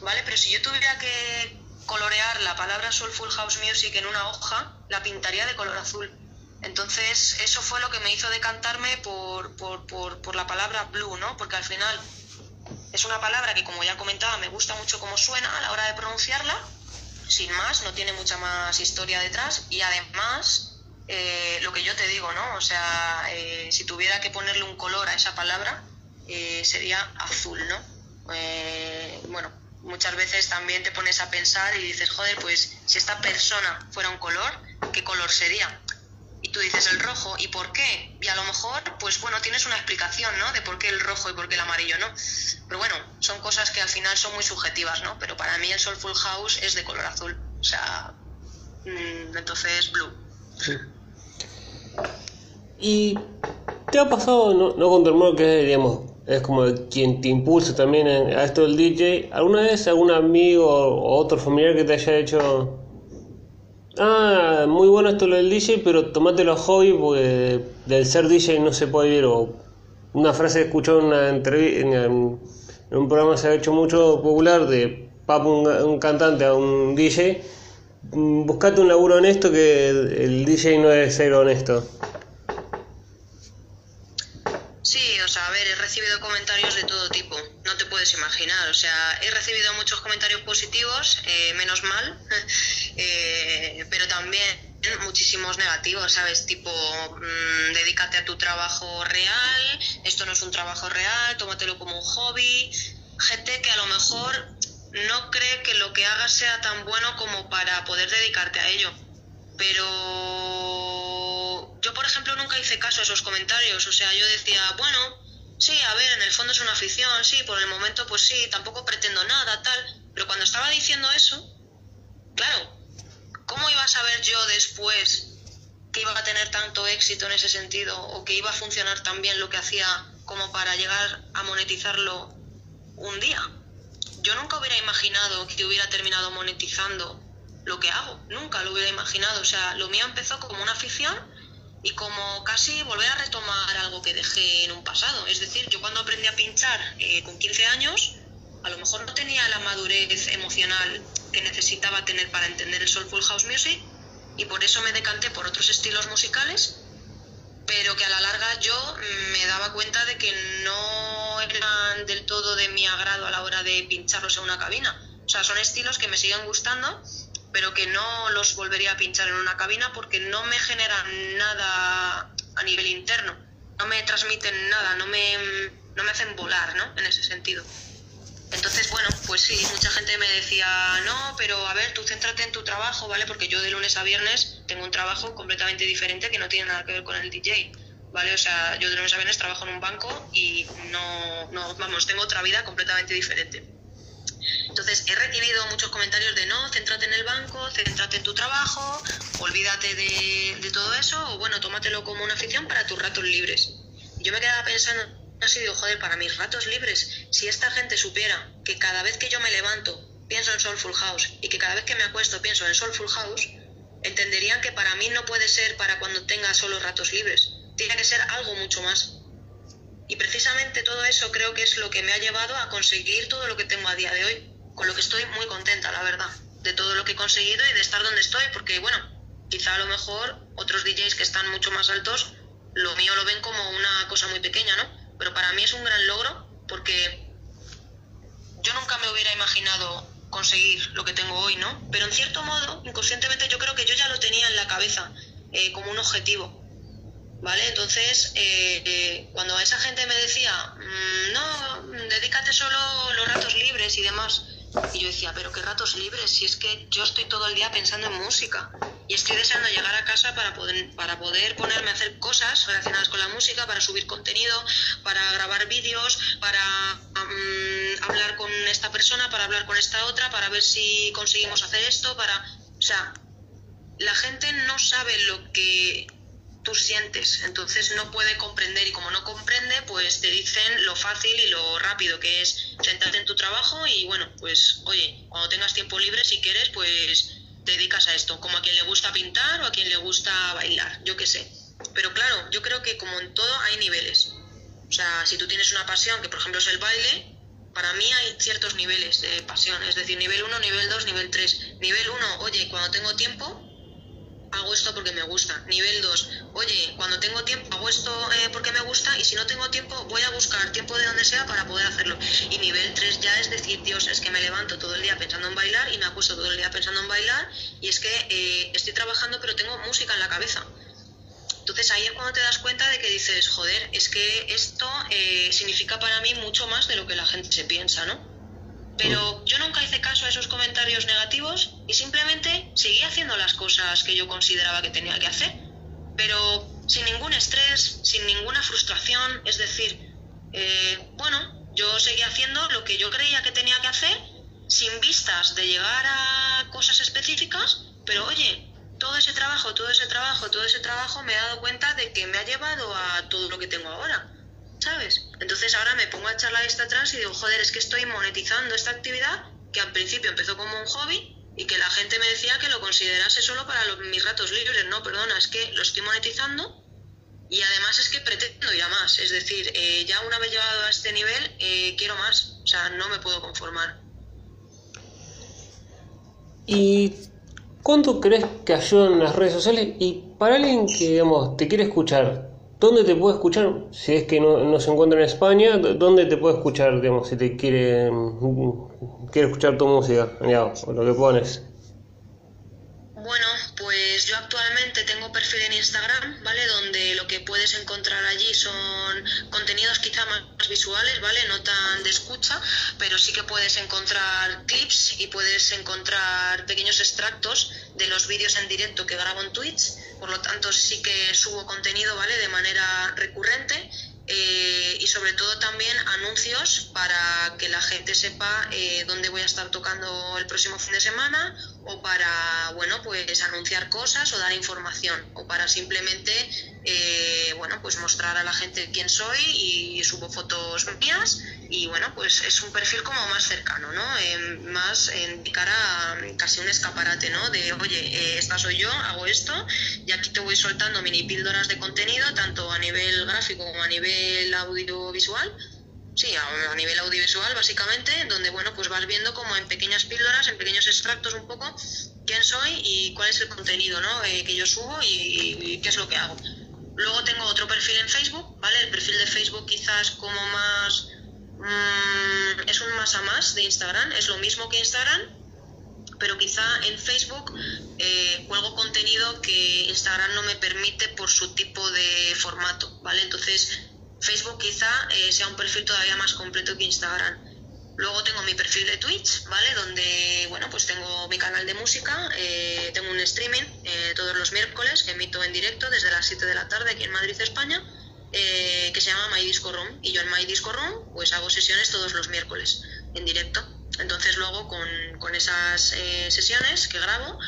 ¿Vale? Pero si yo tuviera que colorear la palabra Soulful House Music en una hoja, la pintaría de color azul. Entonces, eso fue lo que me hizo decantarme por, por, por, por, la palabra blue, ¿no? Porque al final es una palabra que, como ya comentaba, me gusta mucho cómo suena a la hora de pronunciarla, sin más, no tiene mucha más historia detrás, y además, eh, lo que yo te digo, ¿no? O sea, eh, si tuviera que ponerle un color a esa palabra, eh, sería azul, ¿no? Bueno, muchas veces también te pones a pensar y dices, joder, pues si esta persona fuera un color, ¿qué color sería? Y tú dices el rojo, ¿y por qué? Y a lo mejor, pues bueno, tienes una explicación, ¿no? De por qué el rojo y por qué el amarillo, ¿no? Pero bueno, son cosas que al final son muy subjetivas, ¿no? Pero para mí el Soulful House es de color azul, o sea, mmm, entonces blue. Sí. ¿Y te ha pasado, no, no con tu hermano que es, digamos, es como quien te impulsa también a esto del DJ, alguna vez algún amigo o otro familiar que te haya hecho Ah, muy bueno esto lo del DJ, pero tomátelo a hobby porque del ser DJ no se puede vivir. O una frase que escuchó en, una entrevista, en, un programa se ha hecho mucho popular de Papo, un, cantante, a un DJ. Buscate un laburo honesto que el, el DJ no debe ser honesto. Sí, o sea, a ver, he recibido comentarios de todo tipo, no te puedes imaginar. O sea, he recibido muchos comentarios positivos, eh, menos mal, eh, pero también muchísimos negativos, ¿sabes? Tipo, mm, dedícate a tu trabajo real, esto no es un trabajo real, tómatelo como un hobby. Gente que a lo mejor no cree que lo que hagas sea tan bueno como para poder dedicarte a ello. Pero yo, por ejemplo, nunca hice caso a esos comentarios. O sea, yo decía, bueno, sí, a ver, en el fondo es una afición, sí, por el momento, pues sí, tampoco pretendo nada, tal. Pero cuando estaba diciendo eso, claro, ¿cómo iba a saber yo después que iba a tener tanto éxito en ese sentido o que iba a funcionar tan bien lo que hacía como para llegar a monetizarlo un día? Yo nunca hubiera imaginado que hubiera terminado monetizando lo que hago, nunca lo hubiera imaginado. O sea, lo mío empezó como una afición y como casi volver a retomar algo que dejé en un pasado. Es decir, yo cuando aprendí a pinchar eh, con 15 años, a lo mejor no tenía la madurez emocional que necesitaba tener para entender el soulful house music y por eso me decanté por otros estilos musicales, pero que a la larga yo me daba cuenta de que no eran del todo de mi agrado a la hora de pincharlos en una cabina. O sea, son estilos que me siguen gustando pero que no los volvería a pinchar en una cabina porque no me generan nada a nivel interno, no me transmiten nada, no me, no me hacen volar, ¿no? En ese sentido. Entonces, bueno, pues sí, mucha gente me decía, no, pero a ver, tú céntrate en tu trabajo, ¿vale? Porque yo de lunes a viernes tengo un trabajo completamente diferente que no tiene nada que ver con el DJ, ¿vale? O sea, yo de lunes a viernes trabajo en un banco y no, no vamos, tengo otra vida completamente diferente. Entonces he recibido muchos comentarios de no, céntrate en el banco, céntrate en tu trabajo, olvídate de, todo eso, o bueno, tómatelo como una afición para tus ratos libres. yo me quedaba pensando, así digo, joder, para mis ratos libres, si esta gente supiera que cada vez que yo me levanto pienso en Soulful House y que cada vez que me acuesto pienso en Soulful House, entenderían que para mí no puede ser para cuando tenga solo ratos libres, tiene que ser algo mucho más. Y precisamente todo eso creo que es lo que me ha llevado a conseguir todo lo que tengo a día de hoy, con lo que estoy muy contenta, la verdad, de todo lo que he conseguido y de estar donde estoy, porque bueno, quizá a lo mejor otros DJs que están mucho más altos, lo mío lo ven como una cosa muy pequeña, ¿no? Pero para mí es un gran logro porque yo nunca me hubiera imaginado conseguir lo que tengo hoy, ¿no? Pero en cierto modo, inconscientemente yo creo que yo ya lo tenía en la cabeza eh, como un objetivo. ¿vale? Entonces, eh, eh, cuando esa gente me decía, mm, no, dedícate solo los ratos libres y demás, y yo decía, pero qué ratos libres, si es que yo estoy todo el día pensando en música. Y estoy deseando llegar a casa para poder, para poder ponerme a hacer cosas relacionadas con la música, para subir contenido, para grabar vídeos, para mm, hablar con esta persona, para hablar con esta otra, para ver si conseguimos hacer esto, para... O sea, la gente no sabe lo que tú sientes, entonces no puede comprender y como no comprende, pues te dicen lo fácil y lo rápido que es sentarte en tu trabajo y bueno, pues oye, cuando tengas tiempo libre si quieres, pues te dedicas a esto, como a quien le gusta pintar o a quien le gusta bailar, yo qué sé. Pero claro, yo creo que como en todo hay niveles. O sea, si tú tienes una pasión, que por ejemplo es el baile, para mí hay ciertos niveles de pasión, es decir, nivel 1, nivel 2, nivel 3. Nivel 1, oye, cuando tengo tiempo, hago esto porque me gusta. Nivel 2, oye, cuando tengo tiempo hago esto eh, porque me gusta y si no tengo tiempo voy a buscar tiempo de donde sea para poder hacerlo. Y nivel 3 ya es decir, Dios, es que me levanto todo el día pensando en bailar y me acuesto todo el día pensando en bailar y es que eh, estoy trabajando pero tengo música en la cabeza. Entonces ahí es cuando te das cuenta de que dices, joder, es que esto eh, significa para mí mucho más de lo que la gente se piensa, ¿no? Pero yo nunca hice caso a esos comentarios negativos y simplemente seguí haciendo las cosas que yo consideraba que tenía que hacer, pero sin ningún estrés, sin ninguna frustración, es decir, eh, bueno, yo seguía haciendo lo que yo creía que tenía que hacer sin vistas de llegar a cosas específicas, pero oye, todo ese trabajo, todo ese trabajo, todo ese trabajo me he dado cuenta de que me ha llevado a todo lo que tengo ahora. ¿Sabes? Entonces ahora me pongo a echar la vista atrás y digo, joder, es que estoy monetizando esta actividad que al principio empezó como un hobby y que la gente me decía que lo considerase solo para mis ratos libres. No, perdona, es que lo estoy monetizando y además es que pretendo ir a más. Es decir, eh, ya una vez llegado a este nivel, eh, quiero más. O sea, no me puedo conformar. ¿Y cuánto crees que ayudan las redes sociales? Y para alguien que, digamos, te quiere escuchar, ¿dónde te puede escuchar? Si es que no, no se encuentra en España, ¿dónde te puede escuchar, digamos, si te quiere, quiere escuchar tu música, digamos, lo que pones? Bueno, pues yo actualmente tengo perfil en Instagram, ¿vale? Donde lo que puedes encontrar allí son contenidos quizá más visuales, ¿vale? No tan de escucha, pero sí que puedes encontrar clips y puedes encontrar pequeños extractos de los vídeos en directo que grabo en Twitch. Por lo tanto, sí que subo contenido, ¿vale? De manera recurrente eh, y sobre todo también anuncios para que la gente sepa eh, dónde voy a estar tocando el próximo fin de semana o para bueno pues anunciar cosas o dar información o para simplemente eh, bueno pues mostrar a la gente quién soy y subo fotos mías y bueno pues es un perfil como más cercano no más en cara a casi un escaparate no de oye esta soy yo hago esto y aquí te voy soltando mini píldoras de contenido tanto a nivel gráfico como a nivel audiovisual, sí, a, nivel audiovisual básicamente, donde bueno, pues vas viendo como en pequeñas píldoras, en pequeños extractos un poco quién soy y cuál es el contenido ¿no? Eh, que yo subo y, qué es lo que hago. Luego tengo otro perfil en Facebook, ¿vale? El perfil de Facebook quizás como más... Mm, es un más a más de Instagram, es lo mismo que Instagram, pero quizá en Facebook eh, cuelgo contenido que Instagram no me permite por su tipo de formato, ¿vale? Entonces Facebook quizá eh, sea un perfil todavía más completo que Instagram. Luego tengo mi perfil de Twitch, ¿vale? Donde, bueno, pues tengo mi canal de música, eh, tengo un streaming eh, todos los miércoles que emito en directo desde las 7 de la tarde aquí en Madrid, España, que se llama My Disco Room. Y yo en My Disco Room, pues hago sesiones todos los miércoles en directo. Entonces luego con, con esas sesiones que grabo,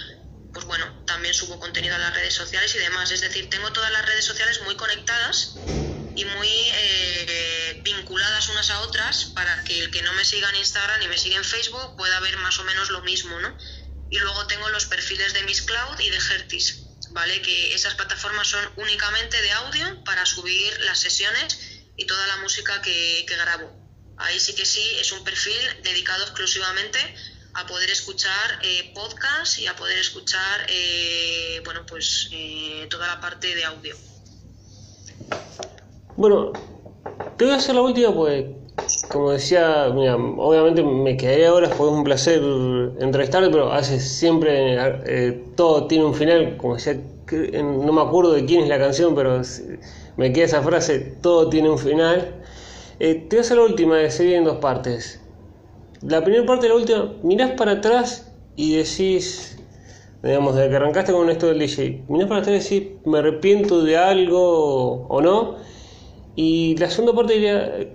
pues bueno, también subo contenido a las redes sociales y demás. Es decir, tengo todas las redes sociales muy conectadas y muy eh, vinculadas unas a otras para que el que no me siga en Instagram y me siga en Facebook pueda ver más o menos lo mismo, ¿no? Y luego tengo los perfiles de Miss Cloud y de Hertis, ¿vale? Que esas plataformas son únicamente de audio para subir las sesiones y toda la música que, grabo. Ahí sí que sí, es un perfil dedicado exclusivamente a poder escuchar eh, podcast y a poder escuchar, eh, bueno, pues eh, toda la parte de audio. Bueno, te voy a hacer la última, pues, como decía, mira, obviamente me quedaría ahora, fue un placer entrevistarte, pero hace siempre, eh, todo tiene un final, como decía, no me acuerdo de quién es la canción, pero me queda esa frase, todo tiene un final. Eh, te voy a hacer la última, sería en dos partes. La primera parte la última, mirás para atrás y decís, digamos, desde que arrancaste con esto del DJ, mirás para atrás y decís, me arrepiento de algo o no y la segunda parte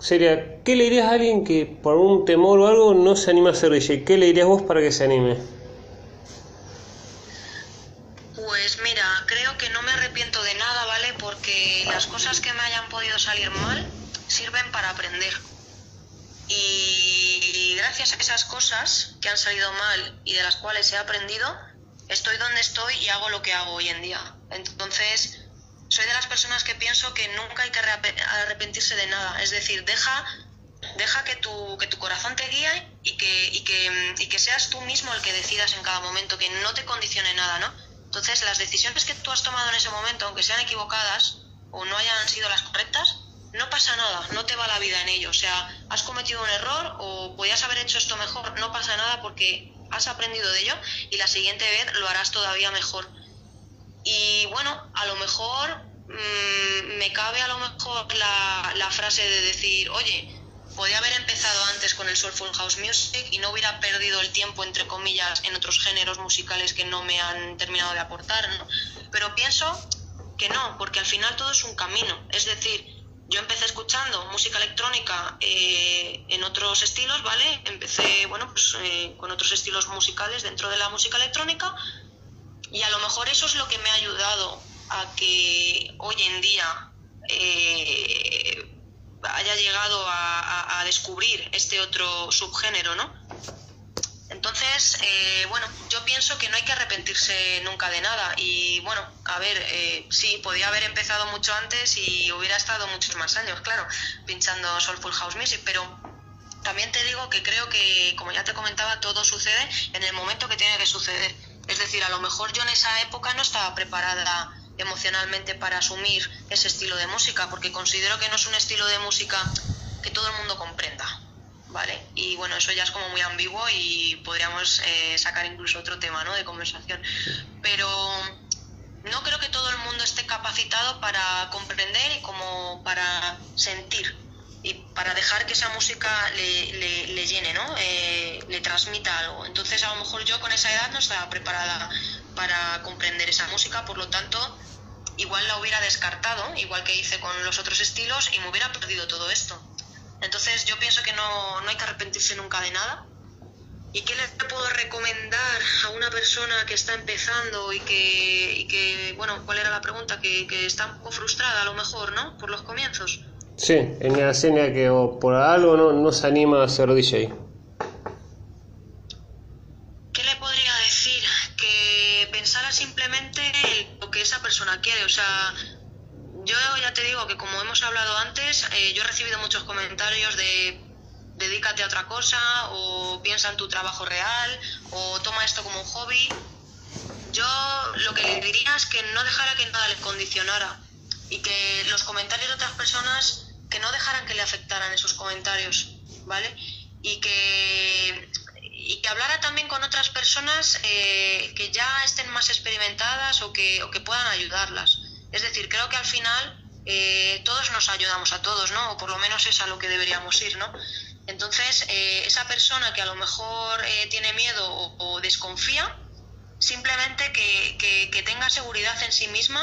sería, ¿qué le dirías a alguien que por un temor o algo no se anima a ser DJ? ¿Qué le dirías vos para que se anime? Pues mira, creo que no me arrepiento de nada, ¿vale? Porque las cosas que me hayan podido salir mal sirven para aprender. Y gracias a esas cosas que han salido mal y de las cuales he aprendido, estoy donde estoy y hago lo que hago hoy en día. Entonces, soy de las personas que pienso que nunca hay que arrepentirse de nada. Es decir, deja, deja que, tu, que tu corazón te guíe y que, y, que, y que seas tú mismo el que decidas en cada momento, que no te condicione nada, ¿no? Entonces, las decisiones que tú has tomado en ese momento, aunque sean equivocadas o no hayan sido las correctas, no pasa nada, no te va la vida en ello. O sea, has cometido un error o podías haber hecho esto mejor, no pasa nada porque has aprendido de ello y la siguiente vez lo harás todavía mejor. Y bueno, a lo mejor mm, me cabe a lo mejor la, la, frase de decir, oye, podía haber empezado antes con el Soulful House Music y no hubiera perdido el tiempo, entre comillas, en otros géneros musicales que no me han terminado de aportar, ¿no? Pero pienso que no, porque al final todo es un camino. Es decir, yo empecé escuchando música electrónica eh, en otros estilos, ¿vale? Empecé, bueno, pues eh, con otros estilos musicales dentro de la música electrónica y a lo mejor eso es lo que me ha ayudado a que hoy en día eh, haya llegado a, descubrir este otro subgénero, ¿no? Entonces, eh, bueno, yo pienso que no hay que arrepentirse nunca de nada. Y bueno, a ver, eh, sí, podía haber empezado mucho antes y hubiera estado muchos más años, claro, pinchando Soulful House Music, pero también te digo que creo que, como ya te comentaba, todo sucede en el momento que tiene que suceder es decir, a lo mejor yo en esa época no estaba preparada emocionalmente para asumir ese estilo de música, porque considero que no es un estilo de música que todo el mundo comprenda, ¿vale? Y bueno, eso ya es como muy ambiguo y podríamos eh, sacar incluso otro tema, ¿no? De conversación. Pero no creo que todo el mundo esté capacitado para comprender y como para sentir y para dejar que esa música le, le, llene, ¿no? Eh, le transmita algo. Entonces, a lo mejor yo con esa edad no estaba preparada para comprender esa música, por lo tanto, igual la hubiera descartado, igual que hice con los otros estilos, y me hubiera perdido todo esto. Entonces, yo pienso que no, no hay que arrepentirse nunca de nada ¿Y qué le puedo recomendar a una persona que está empezando y que, y que bueno, cuál era la pregunta? Que, que, está un poco frustrada a lo mejor, ¿no? Por los comienzos. Sí, en la escena que por algo no, no se anima a ser DJ. ¿Qué le podría decir? Que pensara simplemente en lo que esa persona quiere. O sea, yo ya te digo que como hemos hablado antes, eh, yo he recibido muchos comentarios de dedícate a otra cosa o piensa en tu trabajo real o toma esto como un hobby. Yo lo que le diría es que no dejara que nada le condicionara y que los comentarios de otras personas que no dejaran que le afectaran esos comentarios, ¿vale? Y que, y que hablara también con otras personas eh, que ya estén más experimentadas o que, o que puedan ayudarlas. Es decir, creo que al final eh, todos nos ayudamos a todos, ¿no? O por lo menos es a lo que deberíamos ir, ¿no? Entonces, eh, esa persona que a lo mejor tiene miedo o, desconfía, simplemente que, tenga seguridad en sí misma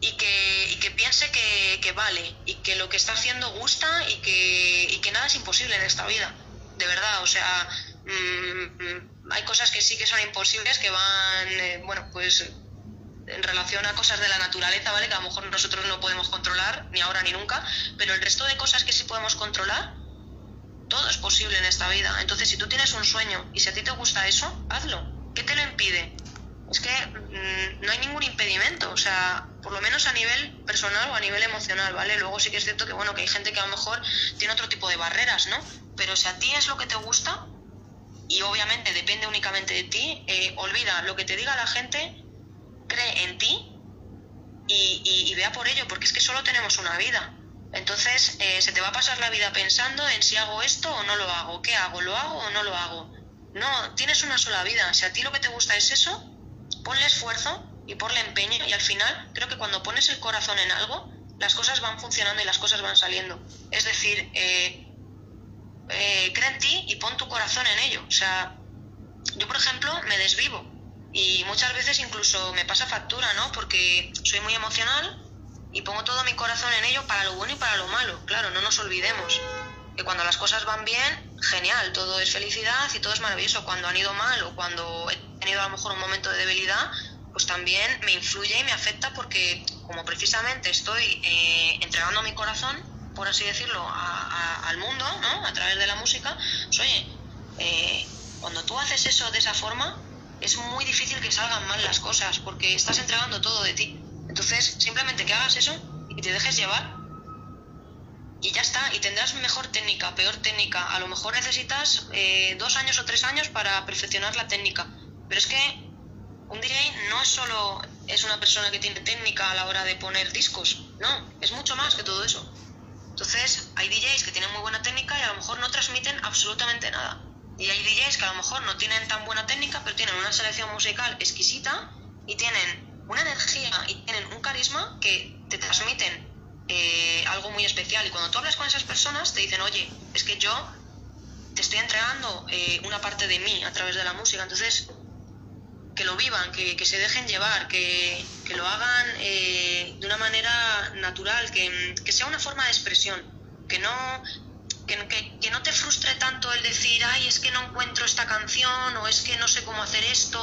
y que, piense que, vale y que lo que está haciendo gusta y que, nada es imposible en esta vida, de verdad. O sea, mm, hay cosas que sí que son imposibles, que van, eh, bueno, pues en relación a cosas de la naturaleza, ¿vale? Que a lo mejor nosotros no podemos controlar, ni ahora ni nunca, pero el resto de cosas que sí podemos controlar, todo es posible en esta vida. Entonces, si tú tienes un sueño y si a ti te gusta eso, hazlo. ¿Qué te lo impide? Es que mm, no hay ningún impedimento, o sea, por lo menos a nivel personal o a nivel emocional, ¿vale? Luego sí que es cierto que, bueno, que hay gente que a lo mejor tiene otro tipo de barreras, ¿no? Pero si a ti es lo que te gusta, y obviamente depende únicamente de ti, eh, olvida lo que te diga la gente, cree en ti y vea por ello, porque es que solo tenemos una vida. Entonces eh, se te va a pasar la vida pensando en si hago esto o no lo hago, qué hago, lo hago o no lo hago. No, tienes una sola vida. Si a ti lo que te gusta es eso, ponle esfuerzo y ponle empeño y al final creo que cuando pones el corazón en algo, las cosas van funcionando y las cosas van saliendo. Es decir, eh, eh, cree en ti y pon tu corazón en ello. O sea, yo por ejemplo me desvivo y muchas veces incluso me pasa factura, ¿no? Porque soy muy emocional y pongo todo mi corazón en ello para lo bueno y para lo malo. Claro, no nos olvidemos que cuando las cosas van bien, genial, todo es felicidad y todo es maravilloso. Cuando han ido mal o cuando he tenido a lo mejor un momento de debilidad, pues también me influye y me afecta porque como precisamente estoy eh, entregando mi corazón, por así decirlo, al mundo, ¿no? A través de la música, pues oye, eh, cuando tú haces eso de esa forma, es muy difícil que salgan mal las cosas porque estás entregando todo de ti. Entonces, simplemente que hagas eso y te dejes llevar y ya está, y tendrás mejor técnica, peor técnica. A lo mejor necesitas eh, dos años o tres años para perfeccionar la técnica. Pero es que un DJ no es solo es una persona que tiene técnica a la hora de poner discos, no, es mucho más que todo eso. Entonces, hay DJs que tienen muy buena técnica y a lo mejor no transmiten absolutamente nada. Y hay DJs que a lo mejor no tienen tan buena técnica, pero tienen una selección musical exquisita y tienen una energía y tienen un carisma que te transmiten eh, algo muy especial. Y cuando tú hablas con esas personas, te dicen, oye, es que yo te estoy entregando eh, una parte de mí a través de la música. Entonces, que lo vivan, que, se dejen llevar, que, lo hagan eh, de una manera natural, que, que sea una forma de expresión, que no que, no te frustre tanto el decir, ay, es que no encuentro esta canción, o es que no sé cómo hacer esto,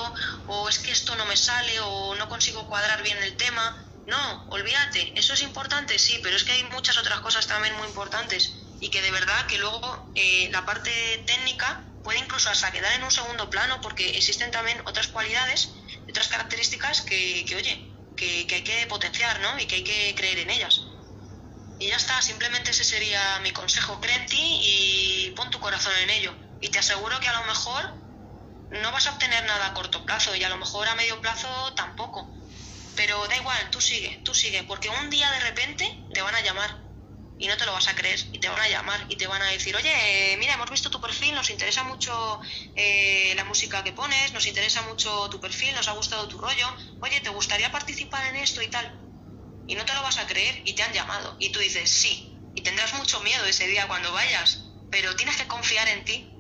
o es que esto no me sale, o no consigo cuadrar bien el tema. No, olvídate, eso es importante, sí, pero es que hay muchas otras cosas también muy importantes y que de verdad que luego eh, la parte técnica puede incluso hasta quedar en un segundo plano porque existen también otras cualidades, otras características que, que oye, que, que hay que potenciar, ¿no? Y que hay que creer en ellas. Y ya está, simplemente ese sería mi consejo. Cree en ti y pon tu corazón en ello. Y te aseguro que a lo mejor no vas a obtener nada a corto plazo y a lo mejor a medio plazo tampoco. Pero da igual, tú sigue, tú sigue, porque un día de repente te van a llamar y no te lo vas a creer y te van a llamar y te van a decir, oye, mira, hemos visto tu perfil, nos interesa mucho eh, la música que pones, nos interesa mucho tu perfil, nos ha gustado tu rollo, oye, ¿te gustaría participar en esto y tal? Y no te lo vas a creer y te han llamado y tú dices, sí, y tendrás mucho miedo ese día cuando vayas, pero tienes que confiar en ti.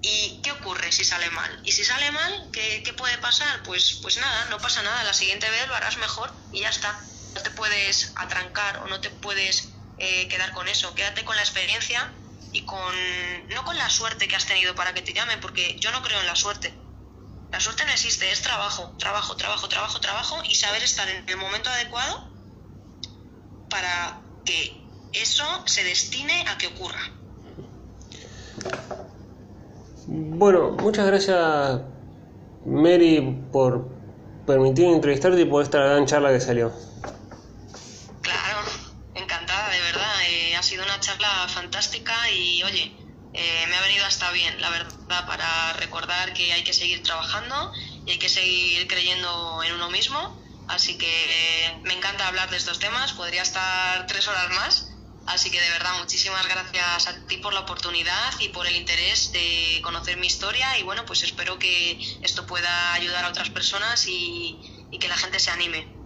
¿Y qué ocurre si sale mal? ¿Y si sale mal, qué, qué puede pasar? Pues, pues nada, no pasa nada, la siguiente vez lo harás mejor y ya está. No te puedes atrancar o no te puedes eh, quedar con eso, quédate con la experiencia y con no con la suerte que has tenido para que te llamen, porque yo no creo en la suerte. La suerte no existe, es trabajo, trabajo, trabajo, trabajo, trabajo y saber estar en el momento adecuado para que eso se destine a que ocurra. Bueno, muchas gracias Mary por permitirme entrevistarte y por esta gran charla que salió. charla fantástica y oye, eh, me ha venido hasta bien, la verdad, para recordar que hay que seguir trabajando y hay que seguir creyendo en uno mismo. Así que eh, me encanta hablar de estos temas, podría estar tres horas más. Así que de verdad, muchísimas gracias a ti por la oportunidad y por el interés de conocer mi historia y bueno, pues espero que esto pueda ayudar a otras personas y, y que la gente se anime.